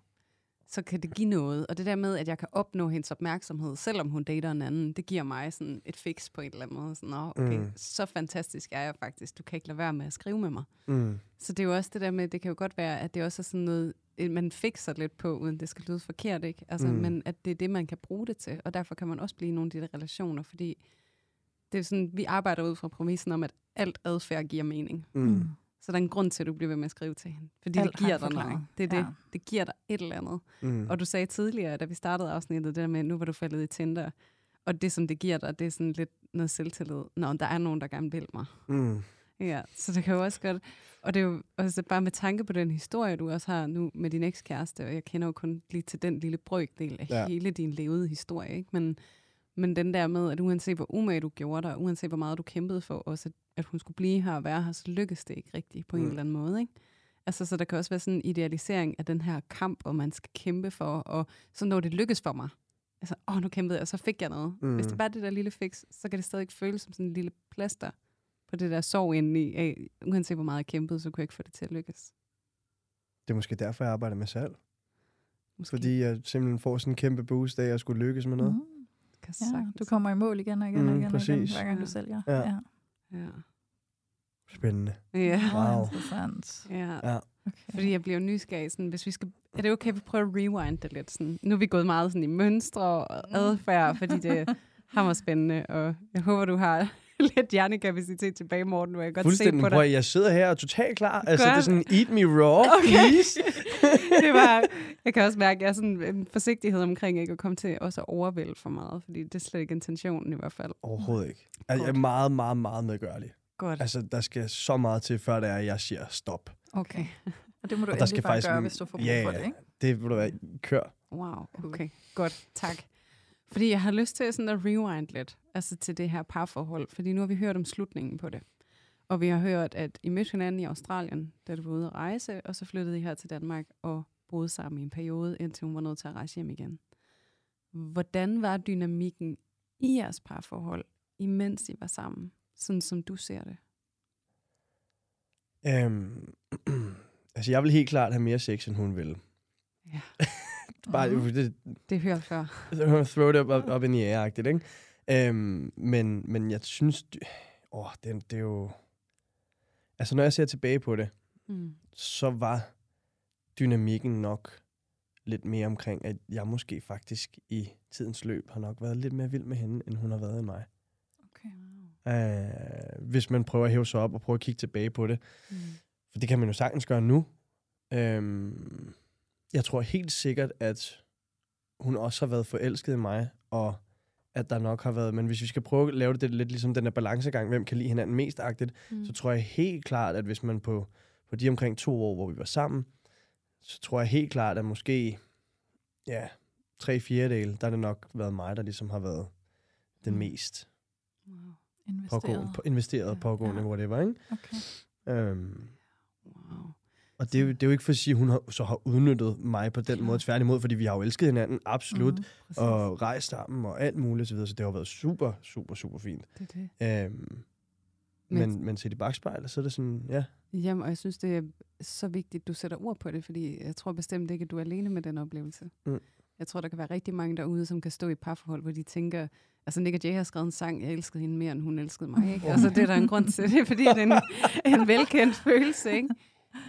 så kan det give noget. Og det der med, at jeg kan opnå hendes opmærksomhed, selvom hun dater en anden, det giver mig sådan et fix på en eller anden måde. Sådan, Nå, okay, Mm. mm. så fantastisk er jeg faktisk. Du kan ikke lade være med at skrive med mig. Mm. Så det er jo også det der med, det kan jo godt være, at det også er sådan noget, man fikser lidt på, uden det skal lyde forkert, ikke? Altså, Mm. mm. Men at det er det, man kan bruge det til, og derfor kan man også blive i nogle af de der relationer, fordi det er sådan, vi arbejder ud fra præmissen om, at alt adfærd giver mening. Mm. Så der er en grund til, at du bliver ved med at skrive til hende. Fordi Alt det giver dig noget. Det er det. Ja. Det giver dig et eller andet. Mm. Og du sagde tidligere, da vi startede afsnittet, det der med, nu var du faldet i Tinder, og det, som det giver dig, det er sådan lidt noget selvtillid. Nå, der er nogen, der gerne vil mig. Mm. Ja, så det kan jo også godt... Og det er jo også bare med tanke på den historie, du også har nu med din ekskæreste, og jeg kender jo kun lige til den lille brøkdel af ja. hele din levede historie, ikke? Men, men den der med, at uanset hvor umage du gjorde dig, uanset hvor meget du kæmpede for også, at, at hun skulle blive her og være her, så lykkedes det ikke rigtigt på mm. en eller anden måde, ikke? Altså, så der kan også være sådan en idealisering af den her kamp, hvor man skal kæmpe for, og så når det lykkes for mig, altså, åh, nu kæmpede jeg, og så fik jeg noget. Mm. Hvis det Mm. bare er det der lille fix, så kan det stadig føles som sådan en lille plaster på det der sorg indeni, af, uanset hvor meget jeg kæmpede, så kunne jeg ikke få det til at lykkes. Det er måske derfor, jeg arbejder med salg. Måske. Fordi jeg simpelthen får sådan en kæmpe boost af, at jeg skulle lykkes med noget. Mm. Kan Ja, sagtens. du kommer i mål igen og igen og Mm, igen, og igen præcis. hver gang du Ja. sælger. Ja. ja. Ja. Spændende. Ja. Wow. Interessant. ja. Ja. Okay. Fordi jeg bliver nysgerrig, sådan, hvis vi skal, er det okay, at vi prøver at rewind det lidt? Sådan, nu er vi gået meget sådan i mønstre og Mm. adfærd, fordi det er hammerspændende, og jeg håber, du har lidt hjernekapacitet tilbage, Morten, hvor jeg kan godt se på Prøv, dig. at- jeg sidder her og er totalt klar. Altså, det er sådan, eat me raw, please. det var, jeg kan også mærke, at jeg er sådan en forsigtighed omkring ikke at komme til også at overvælde for meget, fordi det er slet ikke intentionen i hvert fald. Overhovedet ikke. Altså, jeg er meget, meget, meget medgørlig. Godt. Altså, der skal så meget til, før det er, at jeg siger stop. Okay. Og det må du Og der endelig skal bare faktisk gøre, en- hvis du får brug Ja, for det, ikke? Det vil du være. Kør. Wow, okay. Godt, tak. Fordi jeg har lyst til sådan at rewind lidt, altså til det her parforhold, fordi nu har vi hørt om slutningen på det. Og vi har hørt, at I mødte hinanden i Australien, da du var ude at rejse, og så flyttede I her til Danmark og boede sammen i en periode, indtil hun var nødt til at rejse hjem igen. Hvordan var dynamikken i jeres parforhold, imens I var sammen, sådan som du ser det? Øhm, altså, jeg vil helt klart have mere sex, end hun vil. Ja. Bare, Mhm. det, Det hørt før. throw it up, up, up in the air-agtigt, ikke? Øhm, men, men jeg synes, åh, det, det er jo... Altså, når jeg ser tilbage på det, Mm. så var dynamikken nok lidt mere omkring, at jeg måske faktisk i tidens løb har nok været lidt mere vild med hende, end hun har været i mig. Okay. Øh, hvis man prøver at hæve sig op og prøve at kigge tilbage på det. Mm. For det kan man jo sagtens gøre nu. Øhm, jeg tror helt sikkert, at hun også har været forelsket i mig, og at der nok har været... Men hvis vi skal prøve at lave det lidt ligesom den der balancegang, hvem kan lide hinanden mest agtigt, Mm. så tror jeg helt klart, at hvis man på, på de omkring to år, hvor vi var sammen, så tror jeg helt klart, at måske ja, tre fjerdedel, der har det nok været mig, der ligesom har været den Mm. mest Wow. Investeret. pågående, på, investeret Ja. pågående, Ja. whatever, ikke? Okay. Øhm, Wow. Og det er, jo, det er jo ikke for at sige, at hun har, så har udnyttet mig på den måde. Tværtimod, fordi vi har jo elsket hinanden, absolut. Mhm. Præcis. og rejst sammen og alt muligt osv., så det har været super, super, super fint. Det er det. Øhm, Men- men, men set i bagspejlet, så er det sådan, ja, Jamen, og jeg synes, det er så vigtigt, at du sætter ord på det, fordi jeg tror bestemt ikke, at du er alene med den oplevelse. Mm. Jeg tror, der kan være rigtig mange derude, som kan stå i parforhold, hvor de tænker, altså Nick Jay har skrevet en sang, jeg elskede hende mere, end hun elskede mig. Ikke? Altså, det er der en grund til det, fordi det er en, en velkendt følelse. Ikke?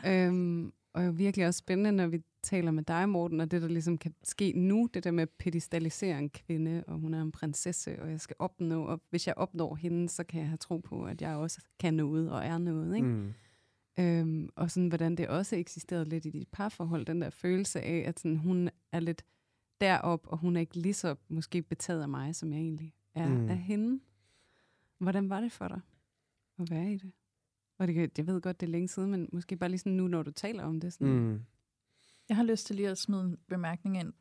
Øhm, og jo virkelig også spændende, når vi taler med dig, Morten, og det, der ligesom kan ske nu, det der med at pedestalisere en kvinde, og hun er en prinsesse, og jeg skal opnå, og hvis jeg opnår hende, så kan jeg have tro på, at jeg også kan noget og er noget. Ikke? mm, Øhm, og sådan, hvordan det også eksisterede lidt i dit parforhold, den der følelse af, at sådan, hun er lidt derop, og hun er ikke lige så måske betaget af mig, som jeg egentlig er Mm. af hende. Hvordan var det for dig at være i det? Og det, kan- jeg ved godt, det er længe siden, men måske bare lige sådan nu, når du taler om det. Sådan, mm. Jeg har lyst til lige at smide en bemærkning ind.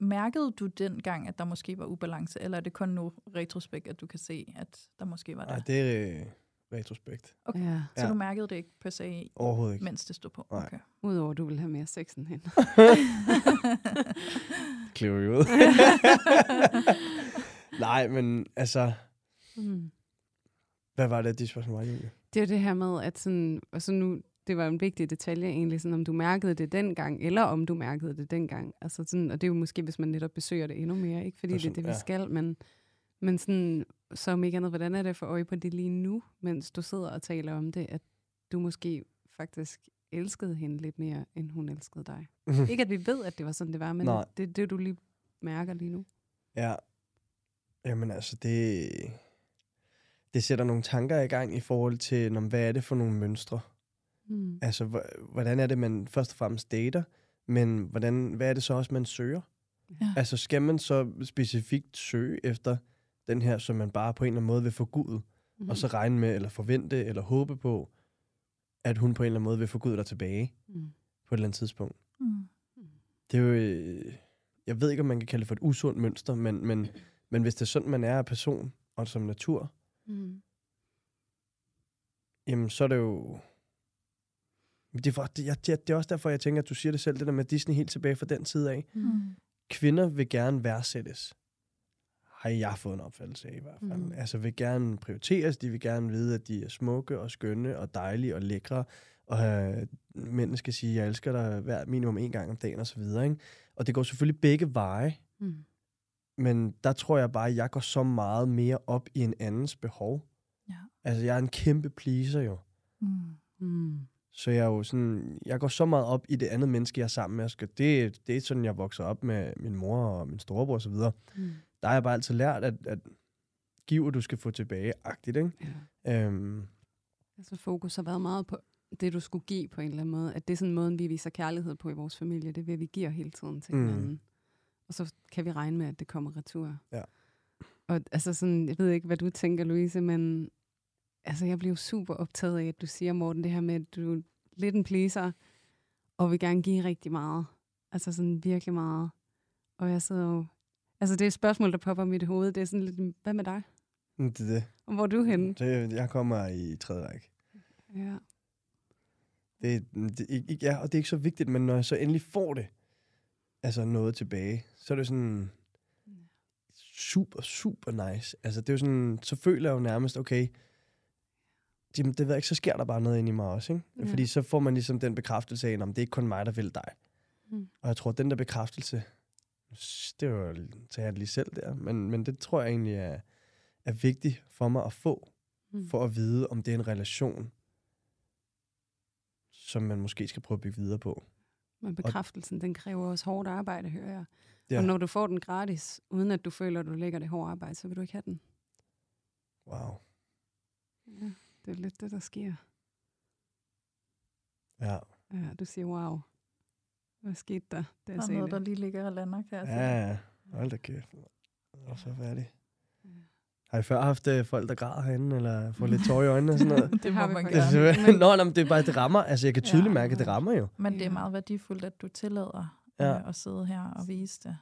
Mærkede du dengang, at der måske var ubalance, eller er det kun nu retrospekt, at du kan se, at der måske var Ej, det? det er øh, retrospekt. Okay. Ja, Så Ja. du mærkede det ikke per se, Overhovedet ikke. mens det stod på? Nej. Okay. udover at du vil have mere sex end hende. Kliver vi ud. Nej, men altså, Mm. hvad var det, de spørgsmål var, Julie? Det er det her med, at sådan, og så nu, det var en vigtig detalje egentlig, sådan, om du mærkede det dengang, eller om du mærkede det dengang. Altså sådan, og det er jo måske, hvis man netop besøger det endnu mere, ikke fordi For det er det, vi sådan, ja. skal, men, men sådan, så om ikke andet, hvordan er det for øje på det lige nu, mens du sidder og taler om det, at du måske faktisk elskede hende lidt mere, end hun elskede dig. ikke at vi ved, at det var sådan, det var, men Nej. det er det, du lige mærker lige nu. Ja. Jamen altså, det, det sætter nogle tanker i gang i forhold til, når, hvad er det for nogle mønstre? Mm. Altså, hv- hvordan er det, man først og fremmest dater, men hvordan, hvad er det så også, man søger? Ja. Altså, skal man så specifikt søge efter den her, som man bare på en eller anden måde vil forgude, Mm. og så regne med, eller forvente, eller håbe på, at hun på en eller anden måde vil forgude dig tilbage Mm. på et eller andet tidspunkt. Mm. Det er jo, øh, jeg ved ikke, om man kan kalde det for et usundt mønster, men, men, men hvis det er sådan, man er af person og som natur, Mm. jamen så er det jo... Det er, det, jeg, det er også derfor, jeg tænker, at du siger det selv, det der med Disney helt tilbage fra den tid af. Mm. Kvinder vil gerne værdsættes. Har jeg fået en opfattelse af i hvert fald. Mm. Altså vil gerne prioriteres, de vil gerne vide, at de er smukke og skønne og dejlige og lækre. Og øh, mændene skal sige, jeg elsker dig hver minimum en gang om dagen og så videre. Ikke? Og det går selvfølgelig begge veje. Mm. Men der tror jeg bare, at jeg går så meget mere op i en andens behov. Ja. Altså, jeg er en kæmpe pleaser jo. Mm. Mm. Så jeg er jo sådan, jeg går så meget op i det andet menneske, jeg er sammen med. Skal, det, det er sådan, jeg vokser op med min mor og min storebror og så videre. Mm. Der har jeg bare altid lært, at, at giv, og du skal få tilbage-agtigt, ikke? Ja. Øhm, Altså fokus har været meget på det, du skulle give på en eller anden måde. At det er sådan en måde, vi viser kærlighed på i vores familie. Det er vi giver hele tiden til Mm. hinanden. Og så kan vi regne med, at det kommer retur. Ja. Og altså sådan, jeg ved ikke, hvad du tænker, Louise, men altså, jeg bliver super optaget af, at du siger, Morten, det her med, at du er lidt en pleaser, og vil gerne give rigtig meget. Altså sådan virkelig meget. Og jeg sidder jo... Altså det er et spørgsmål, der popper i mit hoved. Det er sådan lidt, hvad med dig? det er det. Og hvor er du henne? det. Jeg kommer i tredje række. Ja. Det, det, ikke- ja, og det er ikke så vigtigt, men når jeg så endelig får det, altså noget tilbage, så er det sådan super, super nice. Altså det er jo sådan, så føler jeg jo nærmest, okay, jamen, det ved jeg ikke, så sker der bare noget inde i mig også, ikke? Ja. Fordi så får man ligesom den bekræftelse af, at det er ikke kun mig, der vil dig. Mm. Og jeg tror, at den der bekræftelse, det var jo tager jeg lige selv der, men, men det tror jeg egentlig er, er vigtigt for mig at få, Mm. for at vide, om det er en relation, som man måske skal prøve at bygge videre på. Men bekræftelsen, den kræver også hårdt arbejde, hører jeg. Ja. Ja. Og når du får den gratis, uden at du føler, at du lægger det hårde arbejde, så vil du ikke have den. Wow. Ja, det er lidt det, der sker. Ja. Ja, du siger, wow. Hvad skete der, da Der jeg er sagde noget, der det? lige ligger og lander, kan jeg sige. Ja, ja. Hold da kæft. Er så færdig. Ja. Har I før haft øh, folk, der græder herinde, eller får lidt tår i øjnene og sådan noget? det, Det må man. Det er gerne. selvfølgelig- Nå, nå, men det er bare, det rammer. Altså, jeg kan tydeligt Ja. mærke, at det rammer jo. Men det er Ja. meget værdifuldt, at du tillader Ja. ja. at sidde her og vise det.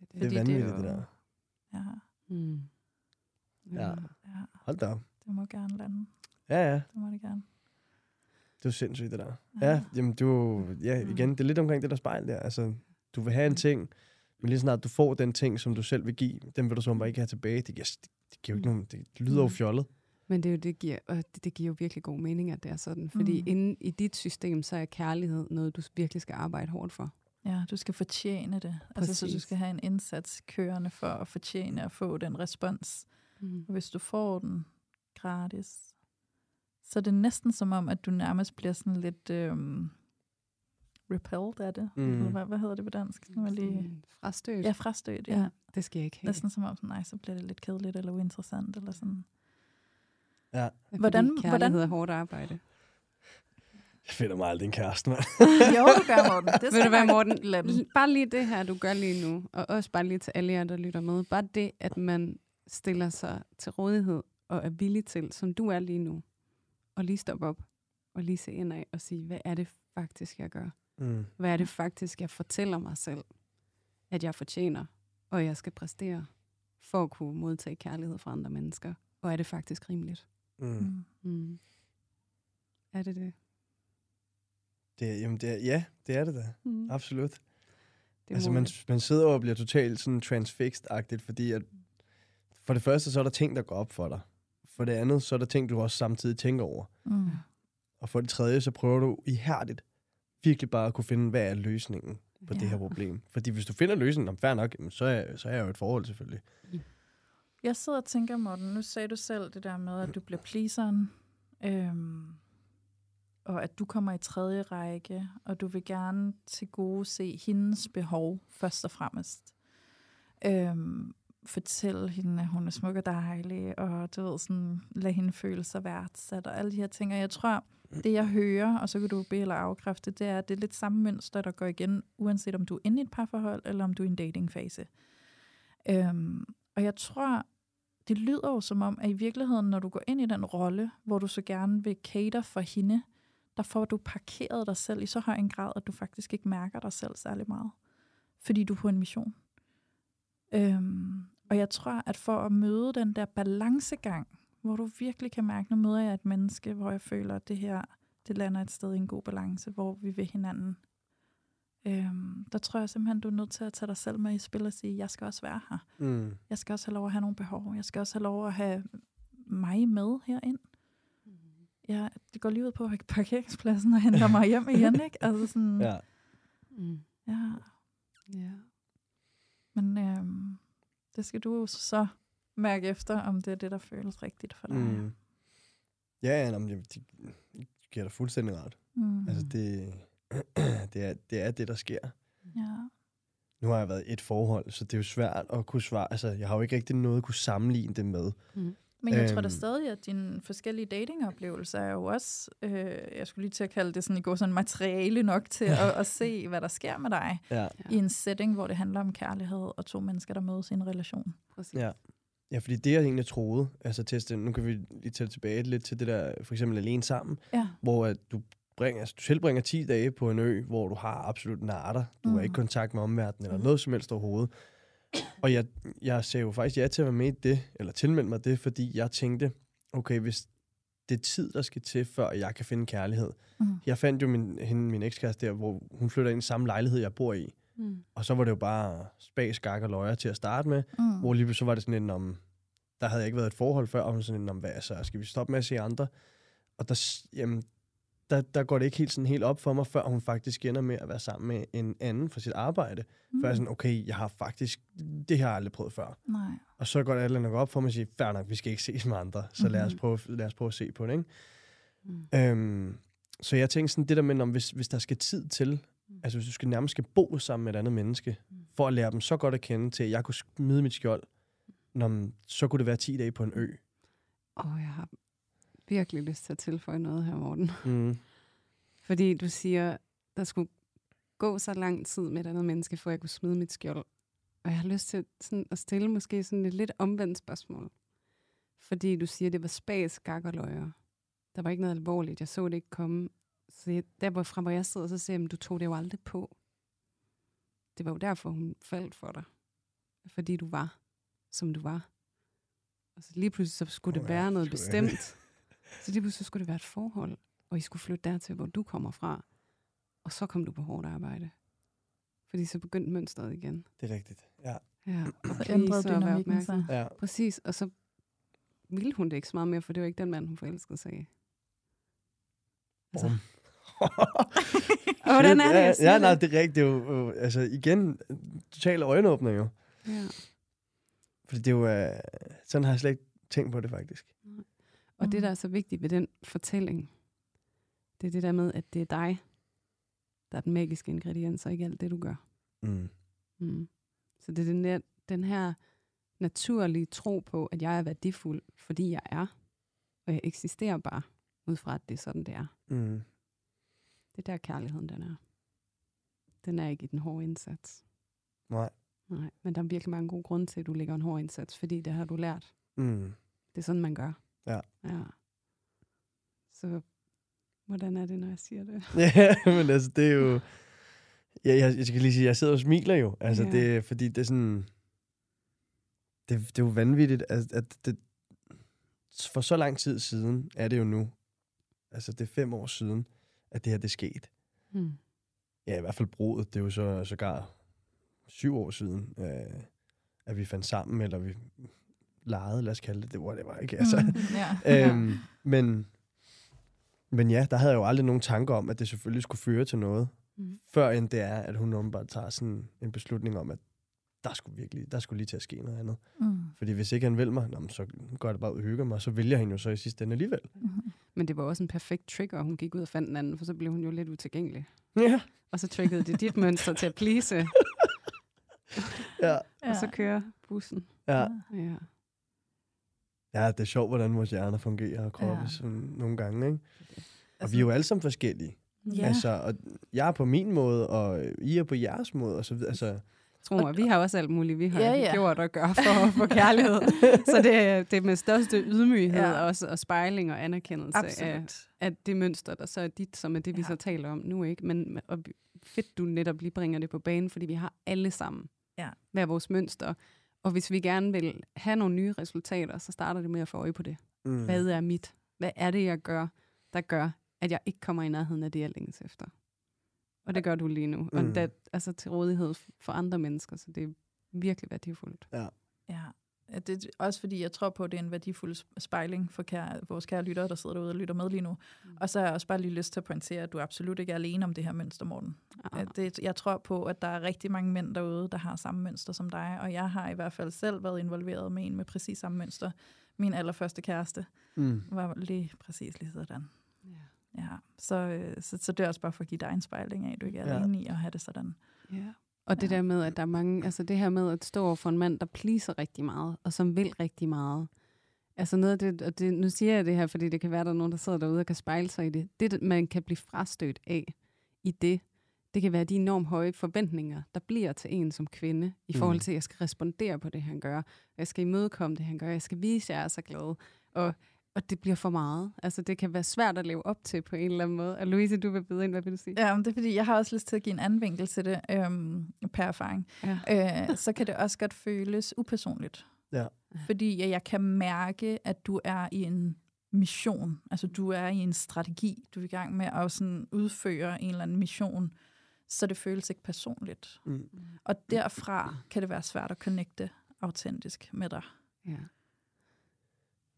Det, Det er det er vanvittigt, jo- det der. Ja. Mm. Ja. Ja, Hold da op. det må gerne lande. Ja, ja. Det må det gerne. Det er sindssygt, det der. Ja, jamen du, ja, igen, det er lidt omkring det der spejl der. Altså, du vil have en ting, men lige snart du får den ting, som du selv vil give, den vil du så bare ikke have tilbage. Det giver, det giver jo ikke nogen, det lyder jo Mm. fjollet. Men det, er jo, det, giver, og det, det giver jo virkelig god mening, at det er sådan. Fordi Mm. inde i dit system, så er kærlighed noget, du virkelig skal arbejde hårdt for. Ja, du skal fortjene det. Altså, så du Præcis. skal have en indsats kørende for at fortjene at få den respons. Mm. Og hvis du får den gratis, så er det næsten som om, at du nærmest bliver sådan lidt øhm, repelled af det. Mm. Eller Hvad, hvad hedder det på dansk? Nu er lige... Frastødt. Ja, frastødt, ja. ja. Det skal jeg ikke have. Næsten som om, sådan, nej, så bliver det lidt kedeligt eller uinteressant. Eller sådan. Ja. Hvordan- hvordan- er hårdt arbejde. Jeg finder mig aldrig en kæreste, mand. jo, du gør, Morten. Det skal du nok Morten? lande. Bare lige det her, du gør lige nu, og også bare lige til alle jer, der lytter med. Bare det, at man stiller sig til rådighed og er villig til, som du er lige nu, og lige stoppe op og lige se indad og sige, hvad er det faktisk, jeg gør? Mm. Hvad er det faktisk, jeg fortæller mig selv, at jeg fortjener, og jeg skal præstere for at kunne modtage kærlighed fra andre mennesker? Og er det faktisk rimeligt? Mm. Mm. Mm. Er det det? Det, er- jamen, det er, ja, det er det da. Mm. Absolut. Det altså, man, man sidder og bliver totalt sådan transfixed-agtigt, fordi at for det første, så er der ting, der går op for dig. For det andet, så er der ting, du også samtidig tænker over. Mm. Og for det tredje, så prøver du ihærdigt virkelig bare at kunne finde, hvad er løsningen på ja. det her problem. Fordi hvis du finder løsningen, om fair nok, så, er, så er jeg jo et forhold selvfølgelig. Jeg sidder og tænker, Morten, nu sagde du selv det der med, at du bliver pleaseren, øhm, og at du kommer i tredje række, og du vil gerne til gode se hendes behov først og fremmest. Øhm, fortælle hende, at hun er smuk og dejlig, og du ved, sådan, lad hende føle sig værdsat, og alle de her ting. Og jeg tror, Mm. det jeg hører, og så kan du bede eller afkræfte, det er, at det er lidt samme mønster, der går igen, uanset om du er inde i et parforhold, eller om du er i en datingfase. Øhm, og jeg tror, det lyder jo som om, at i virkeligheden, når du går ind i den rolle, hvor du så gerne vil cater for hende, der får du parkeret dig selv i så høj en grad, at du faktisk ikke mærker dig selv særlig meget. Fordi du er på en mission. Øhm, og jeg tror, at for at møde den der balancegang, hvor du virkelig kan mærke, nu møder jeg et menneske, hvor jeg føler, at det her, det lander et sted i en god balance, hvor vi vil hinanden. Øhm, der tror jeg simpelthen, du er nødt til at tage dig selv med i spil og sige, jeg skal også være her. Mm. Jeg skal også have lov at have nogle behov. Jeg skal også have lov at have mig med herind. Ja, det går lige ud på parkeringspladsen og henter mig hjem igen, ikke? Altså sådan, Ja. Mm. ja. Ja. Men øhm, det skal du så mærke efter, om det er det, der føles rigtigt for dig. Mm. Ja, ja, nå, men det, det giver dig fuldstændig ret. Mm. Altså, det, det, er, det er det, der sker. Ja. Nu har jeg været i et forhold, så det er jo svært at kunne svare. Altså, jeg har jo ikke rigtig noget at kunne sammenligne det med. Men jeg tror da Øhm. stadig, at dine forskellige datingoplevelser er jo også, øh, jeg skulle lige til at kalde det sådan, i går sådan materiale nok til at, at se, hvad der sker med dig. Ja. i en setting, hvor det handler om kærlighed og to mennesker, der mødes i en relation. Præcis. Ja. Ja, fordi det, jeg egentlig troede, altså til, nu kan vi lige tælle tilbage lidt til det der, for eksempel alene sammen, Ja. hvor at du, bringer, altså, du tilbringer 10 dage på en ø, hvor du har absolut natter. Du mm. er Mm. ikke i kontakt med omverdenen eller Mm. noget som helst overhovedet. Og jeg, jeg sagde jo faktisk ja til at være med i det, eller tilmelde mig det, fordi jeg tænkte, okay, hvis det er tid, der skal til, før jeg kan finde kærlighed. Mm. Jeg fandt jo min, hende, min ekskæreste der, hvor hun flytter ind i samme lejlighed, jeg bor i. Mm. Og så var det jo bare spas, gak og løjer til at starte med. Mm. Hvor lige så var det sådan en om, der havde jeg ikke været et forhold før, hun sådan en om, hvad så, skal vi stoppe med at se andre? Og der, jamen, der, der går det ikke helt sådan helt op for mig, før hun faktisk ender med at være sammen med en anden for sit arbejde. Mm. Før jeg sådan, okay, jeg har faktisk, det har jeg aldrig prøvet før. Nej. Og så går det alt andet op for mig og siger, fair nok, vi skal ikke ses med andre, så lad, os Mhm. prøve, lad os prøve at se på det, ikke? Mm. Øhm, så jeg tænkte sådan, det der med, om hvis, hvis der skal tid til, Mm. altså hvis du skal nærmest skal bo sammen med et andet menneske, Mm. for at lære dem så godt at kende til, at jeg kunne smide mit skjold, når, man- så kunne det være 10 dage på en ø. Og jeg har virkelig lyst til at tilføje noget her, Morten. Mm. Fordi du siger, der skulle gå så lang tid med et andet menneske, for jeg kunne smide mit skjold. Og jeg har lyst til sådan at stille måske sådan et lidt omvendt spørgsmål. Fordi du siger, det var spas, gak og løjer. Der var ikke noget alvorligt. Jeg så det ikke komme. Så jeg, der hvor fra hvor jeg sidder, så siger jeg, "Men du tog det jo aldrig på. Det var jo derfor, hun faldt for dig. Fordi du var, som du var. Og så lige pludselig så skulle det Åh, være ja, noget bestemt. så lige pludselig skulle det være et forhold, og I skulle flytte dertil, hvor du kommer fra. Og så kom du på hårdt arbejde. Fordi så begyndte mønstret igen. Det er rigtigt. Ja. Ja, og Så ændrede og være dynamikken sig. opmærksom. ja. Præcis, og så ville hun det ikke så meget mere, for det var ikke den mand, hun forelskede sig i. Altså. og hvordan er det, ja, ja, nej, det? er rigtigt. Det er jo, øh, altså igen, total øjenåbner jo. Ja. Fordi det er jo, øh, sådan har jeg slet ikke tænkt på det faktisk. Og det, Mm. der er så vigtigt ved den fortælling, det er det der med, at det er dig, der er den magiske ingrediens, og ikke alt det, du gør. Mm. Mm. Så det er den, der, den her naturlige tro på, at jeg er værdifuld, fordi jeg er, og jeg eksisterer bare, ud fra, at det er sådan, det er. Mm. Det er der, kærligheden den er. Den er ikke i den hårde indsats. Nej. Nej, men der er virkelig mange gode grunde til, at du lægger en hård indsats, fordi det har du lært. Mm. Det er sådan, man gør. Ja. ja. Så hvordan er det, når jeg siger det? Ja, men altså, det er jo... Ja, jeg, jeg skal lige sige, jeg sidder og smiler jo. Altså, Ja. det fordi det er sådan... Det, det er jo vanvittigt, at, at det, for så lang tid siden er det jo nu. Altså, det er fem år siden, at det her det er sket. Hmm. Ja, i hvert fald brudet. Det er jo så sågar syv år siden, øh, at vi fandt sammen, eller vi legede, lad os kalde det det, hvor det var, ikke? Altså, Mm, ja. øhm, men, men ja, der havde jeg jo aldrig nogen tanker om, at det selvfølgelig skulle føre til noget, Mm. før end det er, at hun åbenbart tager sådan en beslutning om, at der skulle virkelig, der skulle lige til at ske noget andet. Mm. Fordi hvis ikke han vil mig, nå, så går det bare ud og hygger mig, så vælger han jo så i sidste ende alligevel. Mm. Men det var også en perfekt trigger, hun gik ud og fandt den anden, for så blev hun jo lidt utilgængelig. Ja. Og så triggede det dit mønster til at please, Ja. Og så kører bussen. Ja. Ja. ja, det er sjovt, hvordan vores hjerner fungerer og kroppe Ja. ja. sådan nogle gange, ikke? Og Altså, vi er jo alle sammen forskellige. Ja. Altså, og jeg er på min måde, og I er på jeres måde, og så videre. Altså, Tro mig, vi har også alt muligt, vi har Ja, ja, gjort og gør for at få kærlighed. Så det, er- det er med største ydmyghed Ja. også, og spejling og anerkendelse af, Absolut. af det mønster, der så er dit, som er det, vi Ja. så taler om nu. ikke. Men og fedt, du netop lige bringer det på banen, fordi vi har alle sammen Ja. hver vores mønster. Og hvis vi gerne vil have nogle nye resultater, så starter det med at få øje på det. mm. Hvad er mit? Hvad er det, jeg gør, der gør, at jeg ikke kommer i nærheden af det, jeg længes efter? Og det gør du lige nu. Og Mm. det er altså til rådighed for andre mennesker, så det er virkelig værdifuldt. Ja. Ja, Det er også fordi, jeg tror på, at det er en værdifuld sp- spejling for kære, vores kære lyttere, der sidder derude og lytter med lige nu. Mm. Og så har jeg også bare lige lyst til at pointere, at du absolut ikke er alene om det her mønster, Morten. Ah. Det, jeg tror på, at der er rigtig mange mænd derude, der har samme mønster som dig, og jeg har i hvert fald selv været involveret med en med præcis samme mønster. Min allerførste kæreste Mm. var lige præcis lige sådan. Ja. Så, øh, så, så det er også bare for at give dig en spejling af, at du ikke er Ja. alene i at have det sådan. Ja. Og det Ja. der med, at der er mange, altså det her med at stå over for en mand, der pleaser rigtig meget, og som vil rigtig meget. Altså noget af det, og det, nu siger jeg det her, fordi det kan være, at der er nogen, der sidder derude og kan spejle sig i det. Det, man kan blive frastødt af i det, det kan være de enormt høje forventninger, der bliver til en som kvinde, i Mm. forhold til, at jeg skal respondere på det, han gør. Jeg skal imødekomme det, han gør. Jeg skal vise, at jeg er så glad. Og, og det bliver for meget. Altså, det kan være svært at leve op til på en eller anden måde. Og Louise, du vil byde ind. Hvad vil du sige? Ja, men det er fordi, jeg har også lyst til at give en anden vinkel til det, øhm, per erfaring. Ja. øh, så kan det også godt føles upersonligt. Ja. Fordi jeg, jeg kan mærke, at du er i en mission. Altså du er i en strategi. Du er i gang med at sådan udføre en eller anden mission. Så det føles ikke personligt. Mm. Og derfra kan det være svært at connecte autentisk med dig. ja.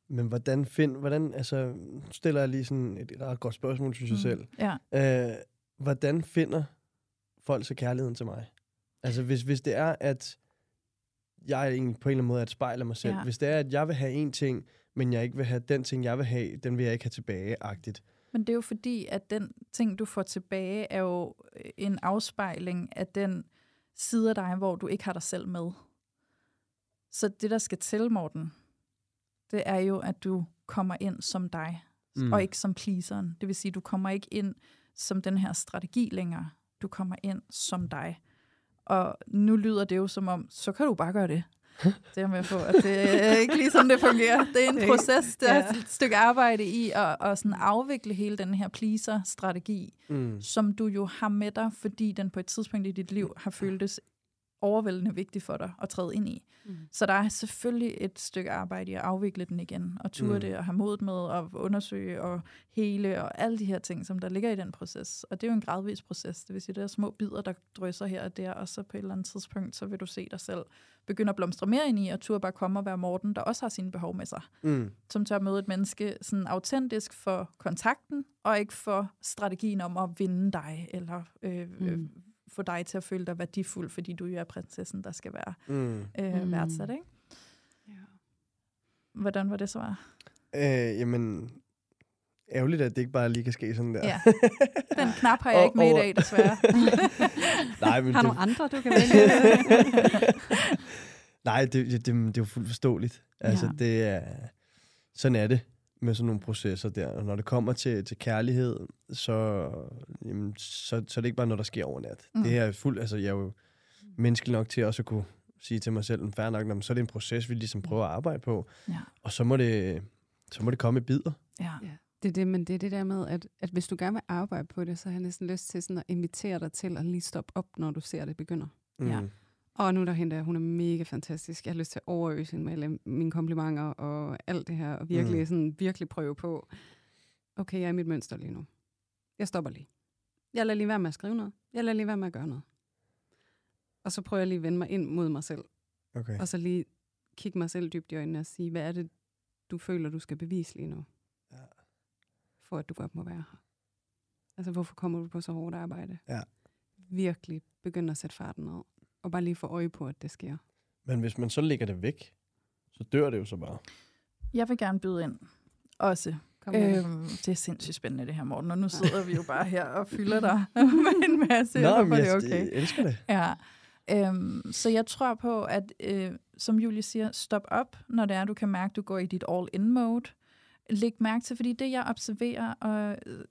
Men hvordan find, hvordan, altså, stiller jeg lige sådan et ret godt spørgsmål, synes jeg selv. Ja. Øh, hvordan finder folk så kærligheden til mig? Altså, hvis, hvis det er, at jeg er en, på en eller anden måde er et spejl af mig selv. Ja. Ja. Hvis det er, at jeg vil have en ting, men jeg ikke vil have den ting, jeg vil have, den vil jeg ikke have tilbage-agtigt. Men det er jo fordi, at den ting, du får tilbage, er jo en afspejling af den side af dig, hvor du ikke har dig selv med. Så det, der skal til, Morten, det er jo, at du kommer ind som dig, mm. Og ikke som pleaseren. Det vil sige, du kommer ikke ind som den her strategi længere. Du kommer ind som dig. Og nu lyder det jo som om, så kan du bare gøre det. Det er med på, at det er ikke lige sådan, det fungerer. Det er en proces, det er et stykke arbejde i at, at sådan afvikle hele den her pleaser-strategi, Mm. som du jo har med dig, fordi den på et tidspunkt i dit liv har føltes overvældende vigtigt for dig at træde ind i. Mm. Så der er selvfølgelig et stykke arbejde i at afvikle den igen, og ture Mm. det, og have modet med at undersøge og hele, og alle de her ting, som der ligger i den proces. Og det er jo en gradvis proces. Det vil sige, det er små bidder, der drysser her og der, og så på et eller andet tidspunkt, så vil du se dig selv begynde at blomstre mere ind i, og turde bare komme og være Morten, der også har sine behov med sig. Mm. Som tør møde et menneske sådan autentisk for kontakten, og ikke for strategien om at vinde dig, eller øh, mm. øh, Mm. Få dig til at føle dig værdifuld, fordi du jo er prinsessen, der skal være Mm. øh, Mm. værdsat, ikke? Ja. Hvordan var det så? Øh, jamen, ærgerligt, at det ikke bare lige kan ske sådan der. Ja. Den knap har jeg Og- ikke med i dag, desværre. Nej, men Har det, nogle andre, du kan vælge? nej, det, det, det, det er jo fuldt forståeligt. Altså, Ja. det er, sådan er det med sådan nogle processer der. Og når det kommer til, til kærlighed, så, jamen, så, så er det ikke bare noget, der sker over nat. Mm. Det her er fuldt, altså jeg er jo menneskelig nok til også at kunne sige til mig selv, fair nok, "Nå, men så er det en proces, vi ligesom prøver at arbejde på. Ja. Og så må det, så må det komme i bidder. ja. Ja, det er det, men det er det der med, at, at hvis du gerne vil arbejde på det, så har jeg næsten lyst til sådan at invitere dig til at lige stoppe op, når du ser, det begynder. Ja. Og nu der hende der, hun er mega fantastisk. Jeg har lyst til at overøse hende med alle mine komplimenter og alt det her, og virkelig, mm. sådan, virkelig prøve på, okay, jeg er i mit mønster lige nu. Jeg stopper lige. Jeg lader lige være med at skrive noget. Jeg lader lige være med at gøre noget. Og så prøver jeg lige at vende mig ind mod mig selv. Okay. Og så lige kigge mig selv dybt i øjnene og sige, hvad er det, du føler, du skal bevise lige nu? Ja. For at du godt må være her. Altså, hvorfor kommer du på så hårdt arbejde? Ja. Virkelig begynde at sætte farten ned. Og bare lige få øje på, at det sker. Men hvis man så lægger det væk, så dør det jo så bare. Jeg vil gerne byde ind også. Kom. Øhm, det er sindssygt spændende det her, Morten. Og nu sidder vi jo bare her og fylder dig med en masse. Håber, men det er okay. jeg elsker det. Ja. Øhm, så jeg tror på, at øh, som Julie siger, stop op, når det er, du kan mærke, at du går i dit all-in-mode. Læg mærke til, fordi det, jeg observerer, og øh,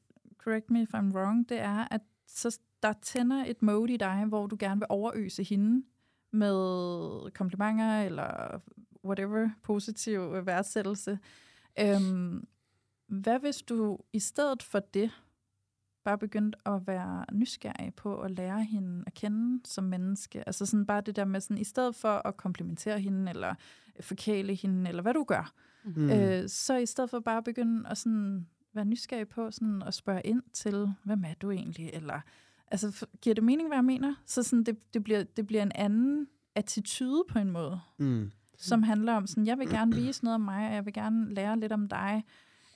correct me if I'm wrong, det er, at så der tænder et mode i dig, hvor du gerne vil overøse hende med komplimenter eller whatever, positiv værdsættelse. Øhm, hvad hvis du i stedet for det bare begyndte at være nysgerrig på at lære hende at kende som menneske? Altså sådan bare det der med sådan, i stedet for at komplimentere hende, eller forkæle hende, eller hvad du gør, Mm. mm. øh, så i stedet for bare begynde at sådan være nysgerrig på sådan at spørge ind til, hvem er du egentlig? Eller, altså, giver det mening, hvad jeg mener? Så sådan, det, det, bliver, det bliver en anden attitude på en måde Mm. som handler om sådan, jeg vil gerne vise noget om mig, og jeg vil gerne lære lidt om dig.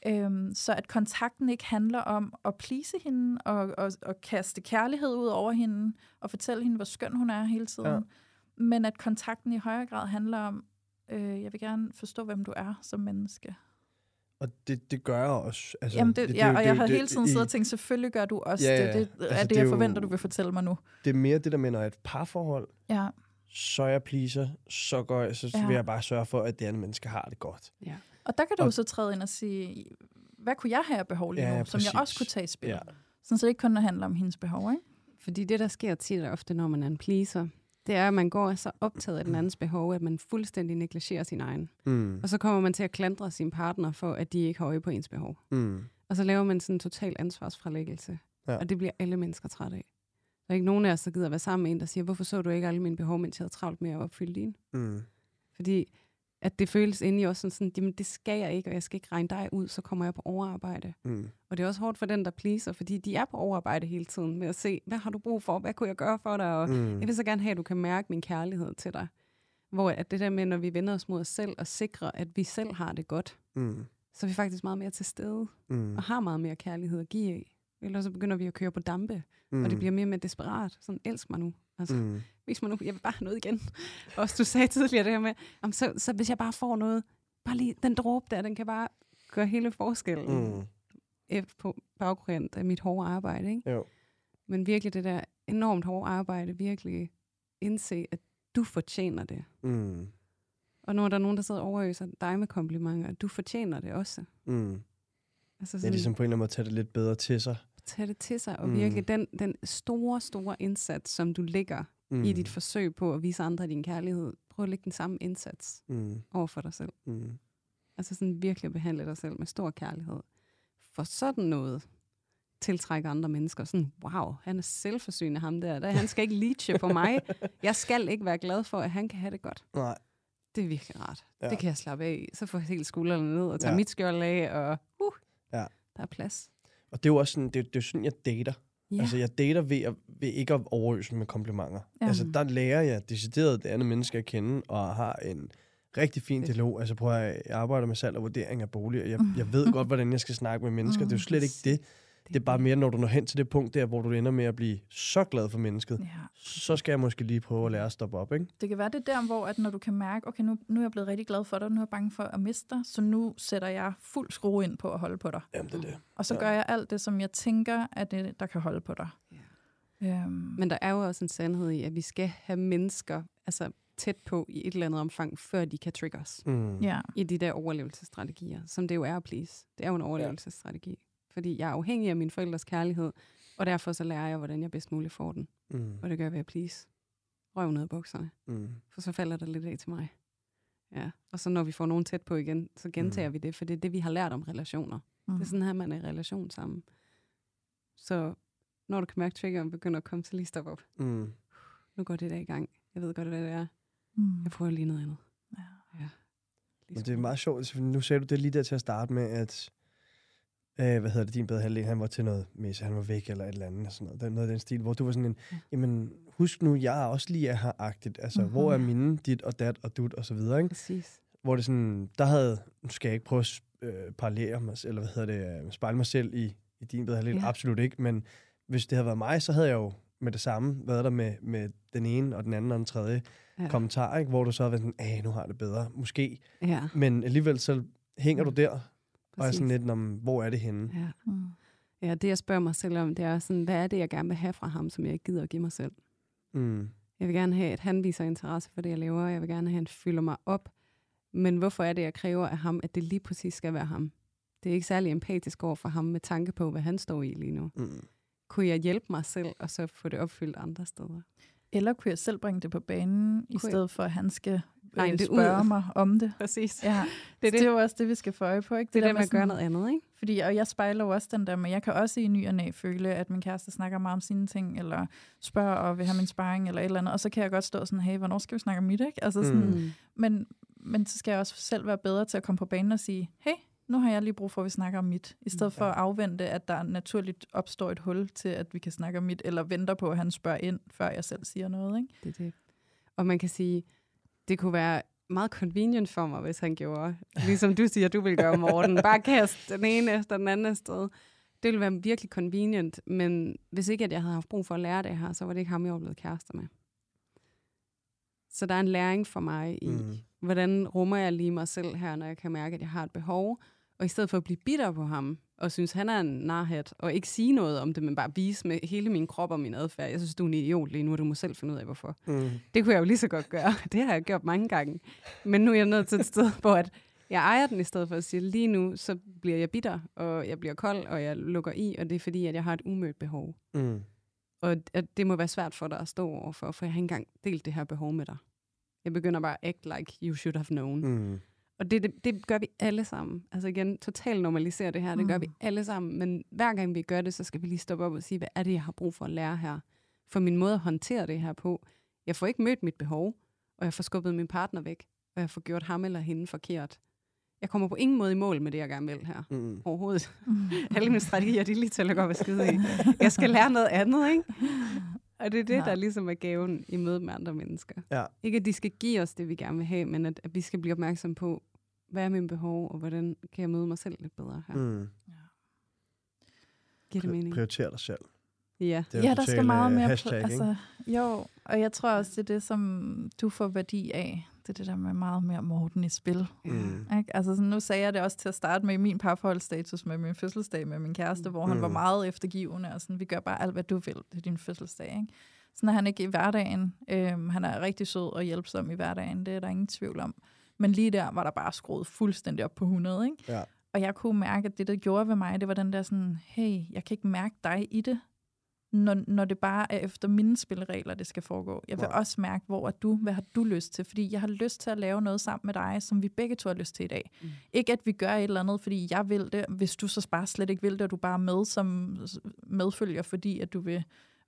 Øhm, så at kontakten ikke handler om at please hende, og, og, og kaste kærlighed ud over hende, og fortælle hende, hvor skøn hun er hele tiden. Ja. Men at kontakten i højere grad handler om, øh, jeg vil gerne forstå, hvem du er som menneske. Og det, det gør jeg også. Altså, Jamen det, det, ja, jo- og det jeg jo- har det- hele tiden siddet og tænkt, selvfølgelig gør du også Ja, det. ja. Det Altså, er det, det jeg jo- forventer, du vil fortælle mig nu. Det er mere det der med, når jeg er et parforhold, Ja, så jeg pleaser, så, går jeg, så Ja. vil jeg bare sørge for, at det andet menneske har det godt. Ja. og der kan du Og- så træde ind og sige, hvad kunne jeg have af behov lige Ja, nu, ja, som jeg også kunne tage i spil. Ja. Sådan, så det ikke kun handler om hendes behov, ikke? Fordi det, der sker tit og ofte, når man er en pleaser, det er, at man går så optaget af den andens behov, at man fuldstændig negligerer sin egen. Mm. Og så kommer man til at klandre sin partner for, at de ikke har øje på ens behov. Mm. Og så laver man sådan en total ansvarsfralæggelse. Ja. Ja. Og det bliver alle mennesker trætte af. Der er ikke nogen af os, der gider være sammen med en, der siger, hvorfor så du ikke alle mine behov, mens jeg havde travlt med at opfylde dine? Mm. Fordi at det føles inde i os sådan, sådan, jamen det skal jeg ikke, og jeg skal ikke regne dig ud, så kommer jeg på overarbejde. Mm. Og det er også hårdt for den, der pleaser, fordi de er på overarbejde hele tiden med at se, hvad har du brug for, hvad kunne jeg gøre for dig, og Mm. jeg vil så gerne have, at du kan mærke min kærlighed til dig. Hvor at det der med, når vi vender os mod os selv og sikrer, at vi selv har det godt, Mm. så er vi faktisk meget mere til stede Mm. og har meget mere kærlighed at give af. Ellers så begynder vi at køre på dampe, Mm. mm. og det bliver mere og mere desperat. Sådan, elsk mig nu. Altså, mm. Vis mig nu, jeg vil bare have noget igen. Også du sagde tidligere det her med, om så, så hvis jeg bare får noget, bare lige den dråbe der, den kan bare gøre hele forskellen Mm. mm. på baggrund af mit hårde arbejde. Ikke? Jo. Men virkelig det der enormt hårde arbejde, virkelig indse, at du fortjener det. Mm. Og nu er der nogen, der sidder og overøser dig med komplimenter. Du fortjener det også. Mm. Altså Det er sådan, ligesom på en eller anden måde at tage det lidt bedre til sig. tage det til sig, og mm. virkelig den, den store, store indsats, som du lægger Mm. i dit forsøg på at vise andre din kærlighed, prøv at lægge den samme indsats Mm. over for dig selv. Mm. Altså sådan virkelig at behandle dig selv med stor kærlighed. For sådan noget, tiltrække andre mennesker. Sådan, wow, han er selvforsynende ham der. der. Han skal ikke leache på mig. Jeg skal ikke være glad for, at han kan have det godt. Nej. Det er virkelig rart. Ja. Det kan jeg slappe af. Så får jeg helt skuldrene ned og tager Ja. mit skjold af, og uh, Ja. der er plads. Og det er jo også sådan, det, det er sådan, jeg dater. Ja. Altså, jeg dater ved, at, ved ikke at overøse med komplimenter. Ja. Altså, der lærer jeg decideret det andet menneske at kende, og har en rigtig fin dialog. Altså, prøv at jeg arbejder med salg og vurdering af boliger. Jeg, jeg ved godt, hvordan jeg skal snakke med mennesker. Det er jo slet ikke det. Det er bare mere, når du når hen til det punkt der, hvor du ender med at blive så glad for mennesket, Ja. så skal jeg måske lige prøve at lære at stoppe op, ikke? Det kan være det der, hvor at når du kan mærke, okay, nu, nu er jeg blevet rigtig glad for dig, nu er jeg bange for at miste dig, så nu sætter jeg fuld skrue ind på at holde på dig. Jamen, det er det. Og så Ja. gør jeg alt det, som jeg tænker, at det, der kan holde på dig. Ja. Øhm, Men der er jo også en sandhed i, at vi skal have mennesker altså, tæt på i et eller andet omfang, før de kan trigge os Mm. ja. i de der overlevelsesstrategier, som det jo er at please. Det er jo en overlevelsesstrategi. Fordi jeg er afhængig af min forældres kærlighed, og derfor så lærer jeg, hvordan jeg bedst muligt får den. Mm. Og det gør jeg ved at please. Røv ned i bukserne. Mm. For så falder der lidt af til mig. Ja. Og så når vi får nogen tæt på igen, så gentager Mm. vi det, for det er det, vi har lært om relationer. Mm. Det er sådan her, man er i relation sammen. Så når du kan mærke, at triggeren begynder at komme, så lige stop op. Mm. Nu går det der i gang. Jeg ved godt, hvad det er. Mm. Jeg prøver lige noget andet. Ja. Ja. Men det er meget sjovt. altså, Nu sagde du det lige der til at starte med, at øh, hvad hedder det, din bedre halvdel, han var til noget messe, han var væk eller et eller andet, og sådan noget. Det er noget af den stil, hvor du var sådan en, Ja. jamen husk nu, jeg er også lige er her-agtigt. Altså, mm-hmm. hvor er mine, dit og dat og dut og så videre, ikke? Præcis. Hvor det sådan, der havde, nu skal jeg ikke prøve at øh, parallere mig, eller hvad hedder det, øh, spejle mig selv i, i din bedre halvdel, Ja. absolut ikke, men hvis det havde været mig, så havde jeg jo med det samme været der med, med den ene og den anden og den tredje Ja. kommentar, ikke? hvor du så har været sådan, "Ah, nu har jeg det bedre, måske. Ja, Men alligevel så hænger du Mm. Der, og er præcis. sådan lidt, om, hvor er det henne? Ja. Mm. ja, det jeg spørger mig selv om, det er sådan, hvad er det, jeg gerne vil have fra ham, som jeg ikke gider at give mig selv? Mm. Jeg vil gerne have, at han viser interesse for det, jeg laver. Jeg vil gerne have, at han fylder mig op. Men hvorfor er det, jeg kræver af ham, at det lige præcis skal være ham? Det er ikke særlig empatisk over for ham med tanke på, hvad han står i lige nu. Mm. Kunne jeg hjælpe mig selv, og så få det opfyldt andre steder? Eller kunne jeg selv bringe det på banen, i Kunne jeg- stedet for, at han skal Regne øh, det ud. spørge mig om det. Præcis. Ja, Det er det, det. det er jo også det, vi skal få øje på. Ikke? Det er det med at gøre sådan- noget andet, ikke? Fordi, og jeg spejler jo også den der, men jeg kan også i ny og næ føle, at min kæreste snakker meget om sine ting, eller spørger og vil have min sparring, eller et eller andet, og så kan jeg godt stå sådan, hey, hvornår skal vi snakke om mit, ikke? Altså sådan, mm. men, men så skal jeg også selv være bedre til at komme på banen og sige, hey, nu har jeg lige brug for, at vi snakker om mit, i stedet for Ja. at afvente, at der naturligt opstår et hul til, at vi kan snakke om mit, eller venter på, at han spørger ind, før jeg selv siger noget, ikke? Det er det. Og man kan sige, det kunne være meget convenient for mig, hvis han gjorde, ligesom du siger, du vil gøre, Morten. Bare kaste den ene efter den anden sted. Det ville være virkelig convenient, men hvis ikke at jeg havde haft brug for at lære det her, så var det ikke ham, jeg var blevet kærester med. Så der er en læring for mig i, Mm. hvordan rummer jeg lige mig selv her, når jeg kan mærke, at jeg har et behov. Og i stedet for at blive bitter på ham, og synes, han er en narhat, og ikke sige noget om det, men bare vise med hele min krop og min adfærd. Jeg synes, du er en idiot lige nu, og du må selv finde ud af, hvorfor. Mm. Det kunne jeg jo lige så godt gøre. Det har jeg gjort mange gange. Men nu er jeg nået til et sted, hvor at jeg ejer den i stedet for at sige, lige nu så bliver jeg bitter, og jeg bliver kold, og jeg lukker i, og det er fordi, at jeg har et umødt behov. Mm. Og at det må være svært for dig at stå overfor, for jeg har ikke engang delt det her behov med dig. Jeg begynder bare at act like you should have known. Mm. Mm. Og det, det, det gør vi alle sammen. Altså igen, totalt normalisere det her, det gør vi Mm. alle sammen. Men hver gang vi gør det, så skal vi lige stoppe op og sige, hvad er det, jeg har brug for at lære her? For min måde at håndtere det her på, jeg får ikke mødt mit behov, og jeg får skubbet min partner væk, og jeg får gjort ham eller hende forkert. Jeg kommer på ingen måde i mål med det, jeg gerne vil her. Mm. Overhovedet. Alle mine strategier, de er lige til at gå og skide i. Jeg skal lære noget andet, ikke? Og det er det, Ja. der ligesom er gaven i mødet med andre mennesker. Ja. Ikke at de skal give os det, vi gerne vil have, men at, at vi skal blive opmærksom på, hvad er mine behov, og hvordan kan jeg møde mig selv lidt bedre her. Mm. Mm. Giver det mening? Prioriter dig selv. Ja. Det er ja, der skal meget øh, mere... hashtag, ikke? altså, jo, og jeg tror også, det er det, som du får værdi af. Det er det der med meget mere Morten i spil. Mm. Ikke? Altså, sådan, nu sagde jeg det også til at starte med i min parforholdsstatus med min fødselsdag med min kæreste, hvor han Mm. var meget eftergivende, og sådan, vi gør bare alt, hvad du vil til din fødselsdag. Ikke? Sådan er han ikke i hverdagen. Øhm, han er rigtig sød og hjælpsom i hverdagen, det er der ingen tvivl om. Men lige der var der bare skruet fuldstændig op på 100, ikke? Ja. Og jeg kunne mærke, at det, der gjorde ved mig, det var den der sådan, hey, jeg kan ikke mærke dig i det. når, når det bare er efter mine spilleregler, det skal foregå. Jeg vil Nej. også mærke, hvor er du, hvad har du lyst til? Fordi jeg har lyst til at lave noget sammen med dig, som vi begge to har lyst til i dag. Mm. Ikke at vi gør et eller andet, fordi jeg vil det, hvis du så bare slet ikke vil det, og du bare er med som medfølger, fordi at du vil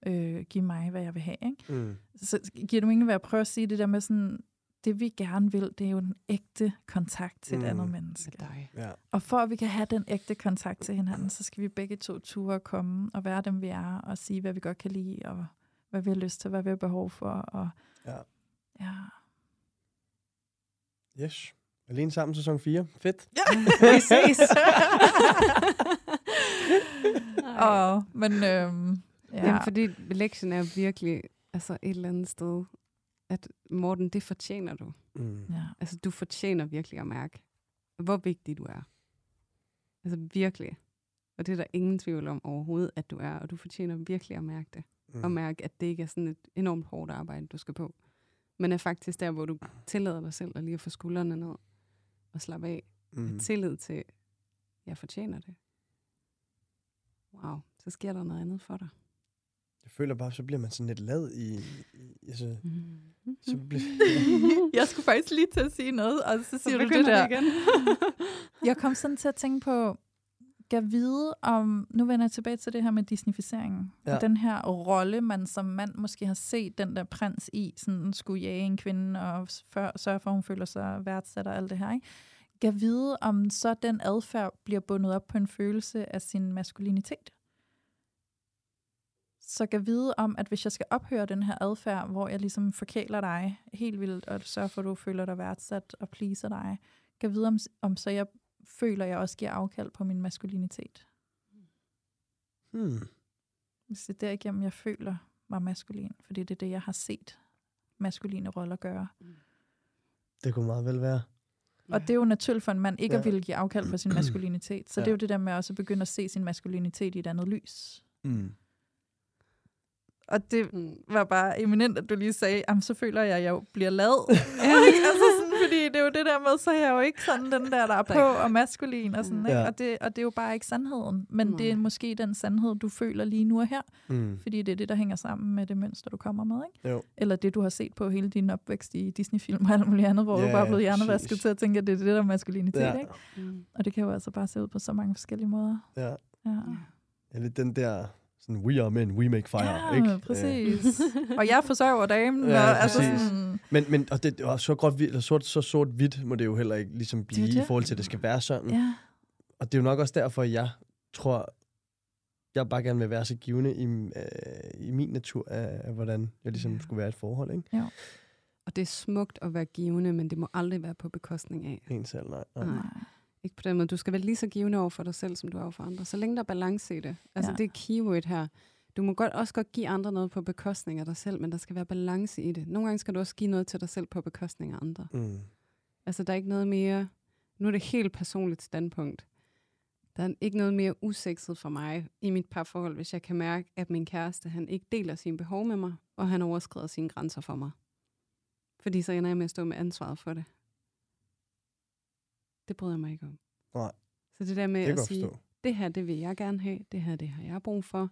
øh, give mig, hvad jeg vil have. Ikke? Mm. Så giver det mening ved at prøve at sige det der med sådan, det vi gerne vil, det er jo en ægte kontakt til et Mm. andet menneske. Med dig. Ja. Og for at vi kan have den ægte kontakt til hinanden, så skal vi begge to ture komme og være dem, vi er, og sige, hvad vi godt kan lide, og hvad vi har lyst til, hvad vi har behov for. Og, Ja. ja. Yes. Alene sammen sæson 4. Fedt. Vi ses. og, men øhm, ja. Ja. Jamen, fordi lektien er virkelig altså et eller andet sted, at Morten, det fortjener du. Mm. ja. Altså, du fortjener virkelig at mærke, hvor vigtig du er. Altså, virkelig. Og det er der ingen tvivl om overhovedet, at du er, og du fortjener virkelig at mærke det. Mm. Og mærke, at det ikke er sådan et enormt hårdt arbejde, du skal på. Men er faktisk der, hvor du tillader dig selv at lige at få skuldrene ned og slappe af. Mm. Tillid til, jeg fortjener det. Wow, så sker der noget andet for dig. Jeg føler bare, så bliver man sådan lidt lad i... i altså, Mm. så bliver, Jeg skulle faktisk lige til at sige noget, og så siger du det der. det igen. Jeg kom sådan til at tænke på, kan vide om, nu vender jeg tilbage til det her med disnificeringen, Ja. ja. og den her rolle, man som mand måske har set den der prins i, sådan skulle jage en kvinde og før, sørge for, at hun føler sig værdsat og alt det her, ikke? Kan vide, om så den adfærd bliver bundet op på en følelse af sin maskulinitet. Så kan vide om, at hvis jeg skal ophøre den her adfærd, hvor jeg ligesom forkæler dig helt vildt, og sørger for, at du føler dig værdsat og pleaser dig, kan vide, om, om så jeg føler, jeg også giver afkald på min maskulinitet. hmm. Hvis det er derigennem, jeg føler mig maskulin, fordi det er det, jeg har set maskuline roller gøre. Det kunne meget vel være. Og det er jo naturligt for en mand ikke ja. At ville give afkald på sin maskulinitet. Så ja. det er jo det der med også at begynde at se sin maskulinitet i et andet lys. Mm. Og det Mm. var bare eminent, at du lige sagde, jamen så føler jeg, at jeg jo bliver lad. Altså sådan, fordi det er jo det der med, så er jeg jo ikke sådan den der, der er på og maskulin og sådan, ikke? Ja. Og, det, og det er jo bare ikke sandheden. Men Nej. det er måske den sandhed, du føler lige nu og her. Mm. Fordi det er det, der hænger sammen med det mønster, du kommer med, ikke? Jo. Eller det, du har set på hele din opvækst i Disney-film og alt muligt andet, hvor Ja, du bare er blevet hjernevasket præcis. til at tænke, at det er det, der er maskulinitet, Ja. ikke? Mm. Og det kan jo altså bare se ud på så mange forskellige måder. Ja. Ja, lidt den der, sådan, we are men, we make fire, ja ikke? præcis. og jeg forsørger damen. Ja, og, altså præcis. sådan, Men, men og det, og så, godt, eller sort, så sort-hvidt må det jo heller ikke ligesom Det blive det. i forhold til, at det skal være sådan. ja. Og det er jo nok også derfor, jeg tror, jeg bare gerne vil være så givende i, øh, i min natur af, af, hvordan jeg ligesom Ja. skulle være i et forhold, ikke? Og det er smukt at være givende, men det må aldrig være på bekostning af. En selv, nej. nej. Nej. Ikke på den måde. Du skal være lige så givende over for dig selv, som du er over for andre. Så længe der er balance i det. Altså Ja. det er keyword her. Du må godt, også godt give andre noget på bekostning af dig selv, men der skal være balance i det. Nogle gange skal du også give noget til dig selv på bekostning af andre. Mm. Altså der er ikke noget mere... Nu er det helt personligt standpunkt. Der er ikke noget mere usekset for mig i mit parforhold, hvis jeg kan mærke, at min kæreste han ikke deler sine behov med mig, og han overskrider sine grænser for mig. Fordi så ender jeg med at stå med ansvaret for det. Det bryder jeg mig ikke om. Nej. Så det der med Det at sige, forstå. det her det vil jeg gerne have, det her det har jeg brug for,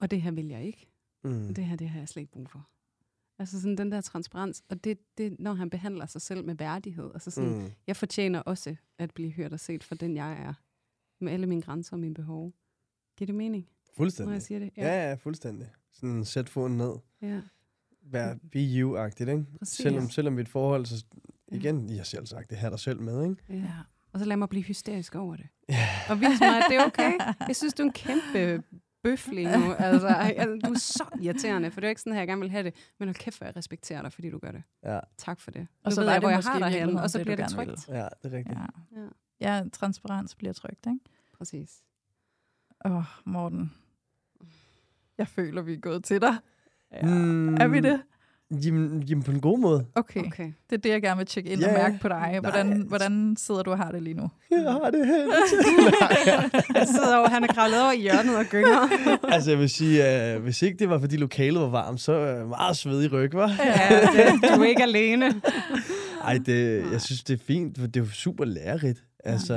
og det her vil jeg ikke, Mm. og det her det har jeg slet ikke brug for. Altså sådan den der transparens, og det, det når han behandler sig selv med værdighed. Altså sådan, Mm. jeg fortjener også at blive hørt og set for den, jeg er. Med alle mine grænser og mine behov. Giver det mening, når Fuldstændig. jeg siger det? Ja, ja, fuldstændig. Sådan sæt foden ned. ja. Vær be you-agtigt, ikke? Præcis. Selvom, selvom vi er et forhold, så igen, I har selv sagt, det her dig selv med, ikke? ja. Og så lad mig blive hysterisk over det. Ja. Og vis mig, at det er okay. Jeg synes, du er en kæmpe bøf lige nu. Altså, altså, du er så irriterende, for det er ikke sådan, at jeg gerne vil have det. Men hold kæft, hvor jeg respekterer dig, fordi du gør det. Ja, Tak for det. Og så ved jeg, hvor jeg har dig virkeligheden og så det, bliver det trygt. ja, det er rigtigt. Ja. Ja, ja, transparens bliver trygt, ikke? præcis. Åh, oh, Morten. Jeg føler, vi er gået til dig. Ja. Mm, Er vi det? Jamen, jamen, på en god måde. Okay. okay. Det er det, jeg gerne vil tjekke ind Ja, og ja. mærke på dig. Hvordan, Nej. hvordan sidder du og har det lige nu? Jeg har det helt. Han sidder over, han er kravlet over i hjørnet og gynger. altså, jeg vil sige, uh, hvis ikke det var, fordi lokalet var varmt, så er jeg meget svedig ryg, var. ja, det, du er ikke alene. Ej, det, jeg synes, det er fint, for det er jo super lærerigt. Altså,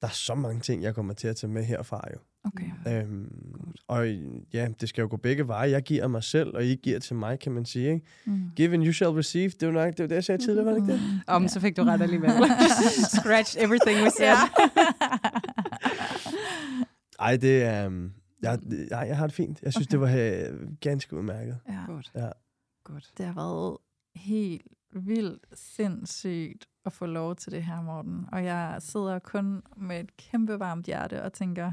der er så mange ting, jeg kommer til at tage med herfra jo. Okay. Ja. Øhm, Godt. og ja, det skal jo gå begge veje. Jeg giver mig selv, og I giver til mig, kan man sige. Ikke? Mm. Give and you shall receive. Det var nok det, var det jeg sagde tidligere, var det ikke det? Mm. Om, så fik du ret alligevel. Scratched everything we said. Ja. Ej, det er... Um, jeg, jeg, jeg har det fint. Jeg synes, Okay. okay. det var uh, ganske udmærket. ja. Godt. Ja. Godt. Det har været helt vildt sindssygt at få lov til det her, Morten. Og jeg sidder kun med et kæmpe varmt hjerte og tænker,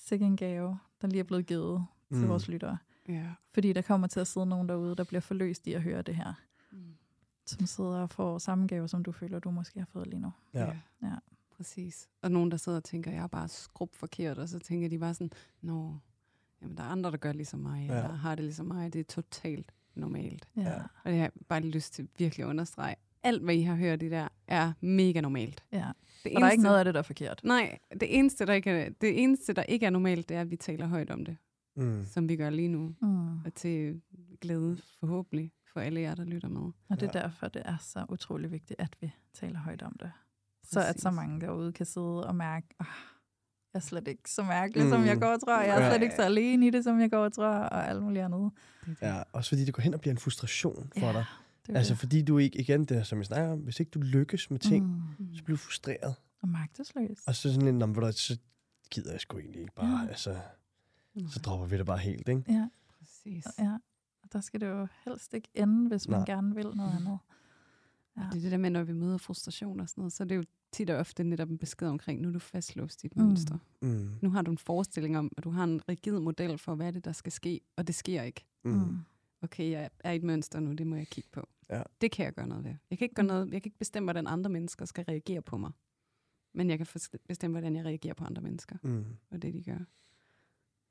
sikke en gave, der lige er blevet givet mm. til Mm. vores lyttere. Ja. Fordi der kommer til at sidde nogen derude, der bliver forløst i at høre det her. Mm. Som sidder og får samme gave, som du føler, du måske har fået lige nu. Ja. Ja. Præcis. Og nogen, der sidder og tænker, jeg er bare skrub forkert, og så tænker de bare sådan, nå, jamen der er andre, der gør ligesom mig, Ja. eller har det ligesom mig, det er totalt normalt. Ja. Ja. Og jeg har bare lyst til virkelig at understrege, alt hvad I har hørt i der, er mega normalt. ja. Det Og der er ikke noget af det, der er forkert. Nej, det eneste, der ikke er, det eneste, der ikke er normalt, det er, at vi taler højt om det, Mm. som vi gør lige nu. Mm. Og til glæde forhåbentlig for alle jer, der lytter med. Og det er Ja. derfor, det er så utrolig vigtigt, at vi taler højt om det. Så at så Præcis. mange derude kan sidde og mærke, oh, jeg er slet ikke så mærkelig, mm. som Mm. jeg går og tror. Jeg er Ja. slet ikke så alene i det, som jeg går og tror, og alt muligt andet. Det det. Ja, også fordi det går hen og bliver en frustration for Ja, dig. Det Altså fordi du ikke, igen det, som jeg snakker om, hvis ikke du lykkes med ting, mm. Så bliver du frustreret. Og magtesløs. Og så sådan en, "Nå, men ved du hvad, så gider jeg sgu egentlig ikke bare, Ja. altså, Nej, så dropper vi det bare helt, ikke? Ja, præcis. ja. Og der skal det jo helst ikke ende, hvis man Nej. gerne vil noget andet. Ja. Det er det der med, når vi møder frustration og sådan noget, så er det jo tit og ofte netop en besked omkring, nu er du fastlåst i et Mm. mønster. Mm. Nu har du en forestilling om, at du har en rigid model for, hvad er det, der skal ske, og det sker ikke. Mm. Mm. Okay, jeg er i et mønster nu, det må jeg kigge på. Ja. Det kan jeg gøre noget ved. Jeg kan ikke, gøre noget, jeg kan ikke bestemme, hvordan andre mennesker skal reagere på mig. Men jeg kan bestemme, hvordan jeg reagerer på andre mennesker, Mm. og det de gør.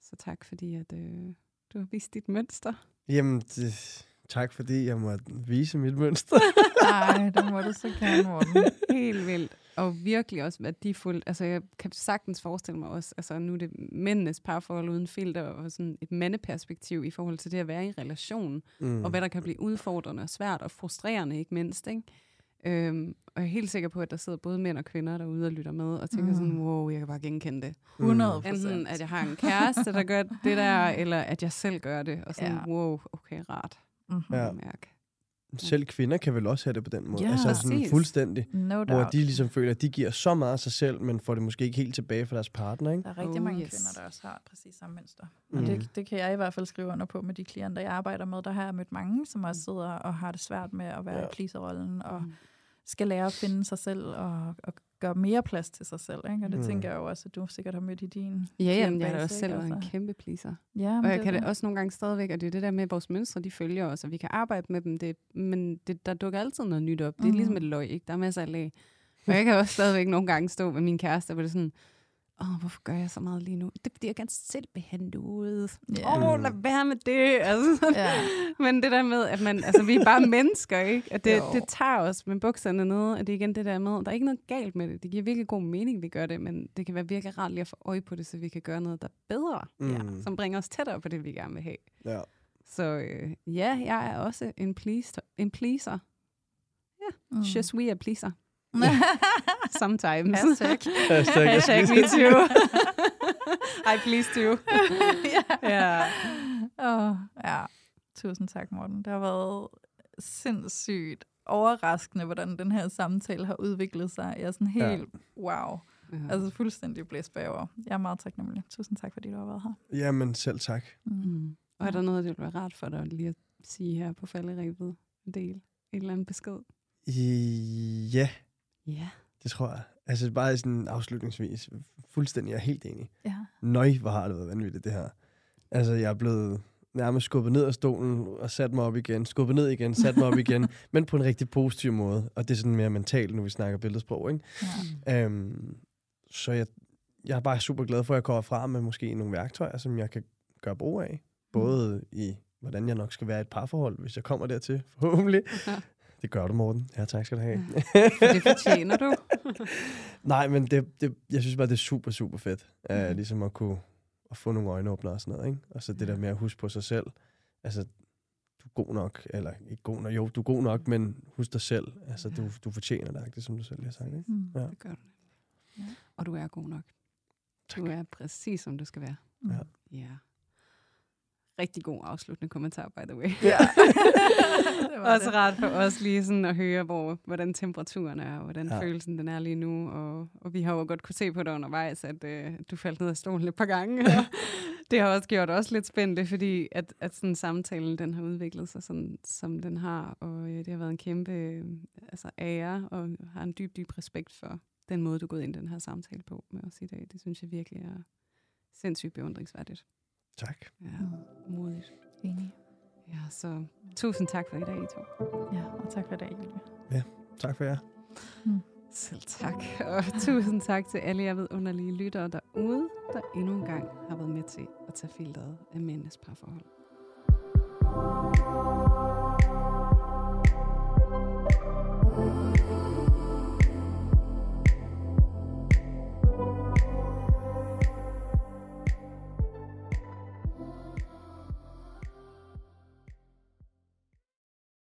Så tak, fordi at, øh, du har vist dit mønster. Jamen, det, tak fordi jeg måtte vise mit mønster. Nej, det må du så gerne, Morten. Helt vildt. Og virkelig også værdifuldt. Altså, jeg kan sagtens forestille mig også, altså nu er det mændenes parforhold uden filter, og sådan et mandeperspektiv i forhold til det at være i relation, Mm. mm. og hvad der kan blive udfordrende og svært og frustrerende, ikke mindst, ikke? Øhm, og jeg er helt sikker på, at der sidder både mænd og kvinder derude og lytter med, og tænker Mm. mm. sådan, wow, jeg kan bare genkende det. 100 Enten at jeg har en kæreste, der gør det der, eller at jeg selv gør det, og sådan, Ja. wow, okay, rart. Mm-hmm. Ja. Mærke. Selv kvinder kan vel også have det på den måde. Ja, altså sådan præcis. fuldstændig. No Hvor doubt. de ligesom føler, at de giver så meget af sig selv, men får det måske ikke helt tilbage fra deres partner, ikke? Der er rigtig Oh, mange yes. kvinder, der også har præcis samme mønster. Mm. Og det, det kan jeg i hvert fald skrive under på med de klienter, jeg arbejder med. Der har jeg mødt mange, som også sidder og har det svært med at være ja. i pleaserrollen, og Mm. Skal lære at finde sig selv og, og gøre mere plads til sig selv. Ikke? Og det Mm. mm. tænker jeg jo også, at du sikkert har mødt i din Ja, jamen, jeg har også selv været en Altså, kæmpe pleaser. Ja, Og jeg kan det også nogle gange stadigvæk, og det er det der med, at vores mønstre, de følger os, og vi kan arbejde med dem, det, men det, der dukker altid noget nyt op. Det er Mhm. ligesom et løg, ikke? Der er masser af lag. Og jeg kan også stadigvæk nogle gange stå med min kæreste, hvor det er sådan, åh, hvorfor gør jeg så meget lige nu? Det er, fordi jeg gerne selv vil have det ud. Ja. Åh, oh, lad være med det. Altså. Ja. Men det der med, at man, altså, vi er bare mennesker, ikke? At det, Jo. det tager os med bukserne nede, og det er igen det der med, der er ikke noget galt med det. Det giver virkelig god mening, vi gør det, men det kan være virkelig rart lige at få øje på det, så vi kan gøre noget, der er bedre, Mm. som bringer os tættere på det, vi gerne vil have. Ja. Så øh, ja, jeg er også en pleaser. En pleaser. Mm. Je suis a pleaser. Sometimes. Hashtag. Hashtag, jeg Hashtag me too. I please too. ja. ja. Oh, ja. Tusind tak, Morten. Det har været sindssygt overraskende, hvordan den her samtale har udviklet sig. Jeg er sådan Ja. helt, wow. ja. Altså fuldstændig blæst bagover. Jeg er meget taknemmelig. Tusind tak, fordi du har været her. Jamen, selv tak. Mm. Mm. Og er der noget, det ville være rart for dig lige at sige her på falderæbet? En del. En eller anden besked? I, ja, Ja. det tror jeg. Altså bare sådan afslutningsvis. Fuldstændig, jeg er helt enig. Ja. Nøj, hvor har det været vanvittigt, det her. Altså, jeg er blevet nærmest skubbet ned af stolen og sat mig op igen. Skubbet ned igen, sat mig op igen. men på en rigtig positiv måde. Og det er sådan mere mentalt, når vi snakker billedsprog, ikke? ja. Øhm, så jeg, jeg er bare super glad for, at jeg kommer fra med måske nogle værktøjer, som jeg kan gøre brug af. Både i, hvordan jeg nok skal være i et parforhold, hvis jeg kommer dertil, forhåbentlig. Ja. Det gør du, Morten. Ja, tak skal du have. For det fortjener du. Nej, men det, det, jeg synes bare, det er super, super fedt. Mm. Uh, ligesom at kunne at få nogle øjenåbner og sådan noget. Ikke? Og så det der med at huske på sig selv. Altså, du er god nok, eller ikke god nok, jo, du er god nok, men husk dig selv. Altså, du, du fortjener det, det som du selv har sagt. Ikke? Mm. Ja. Det gør du. Ja. Og du er god nok. Du er præcis, som du skal være. Mm. Ja. Ja. Rigtig god afsluttende kommentar, by the way. Ja. det var Også det. rart for os lige sådan at høre, hvor, hvordan temperaturen er, og hvordan Ja. følelsen den er lige nu. Og, og vi har jo godt kunne se på dig undervejs, at øh, du faldt ned af stolen et par gange. Og det har også gjort os lidt spændte, fordi at, at sådan samtalen den har udviklet sig, sådan, som den har. Og øh, det har været en kæmpe øh, altså, ære, og har en dyb, dyb respekt for den måde, du er gået ind i den her samtale på med os i dag. Det synes jeg virkelig er sindssygt beundringsværdigt. Tak. Ja, modigt. Enig. Ja, så tusind tak for i dag, I to. Ja, og tak for i dag, Julie. Tak for jer. Selv tak. Og tusind tak til alle jer vidunderlige lyttere derude, der endnu en gang har været med til at tage filteret af mændenes parforhold.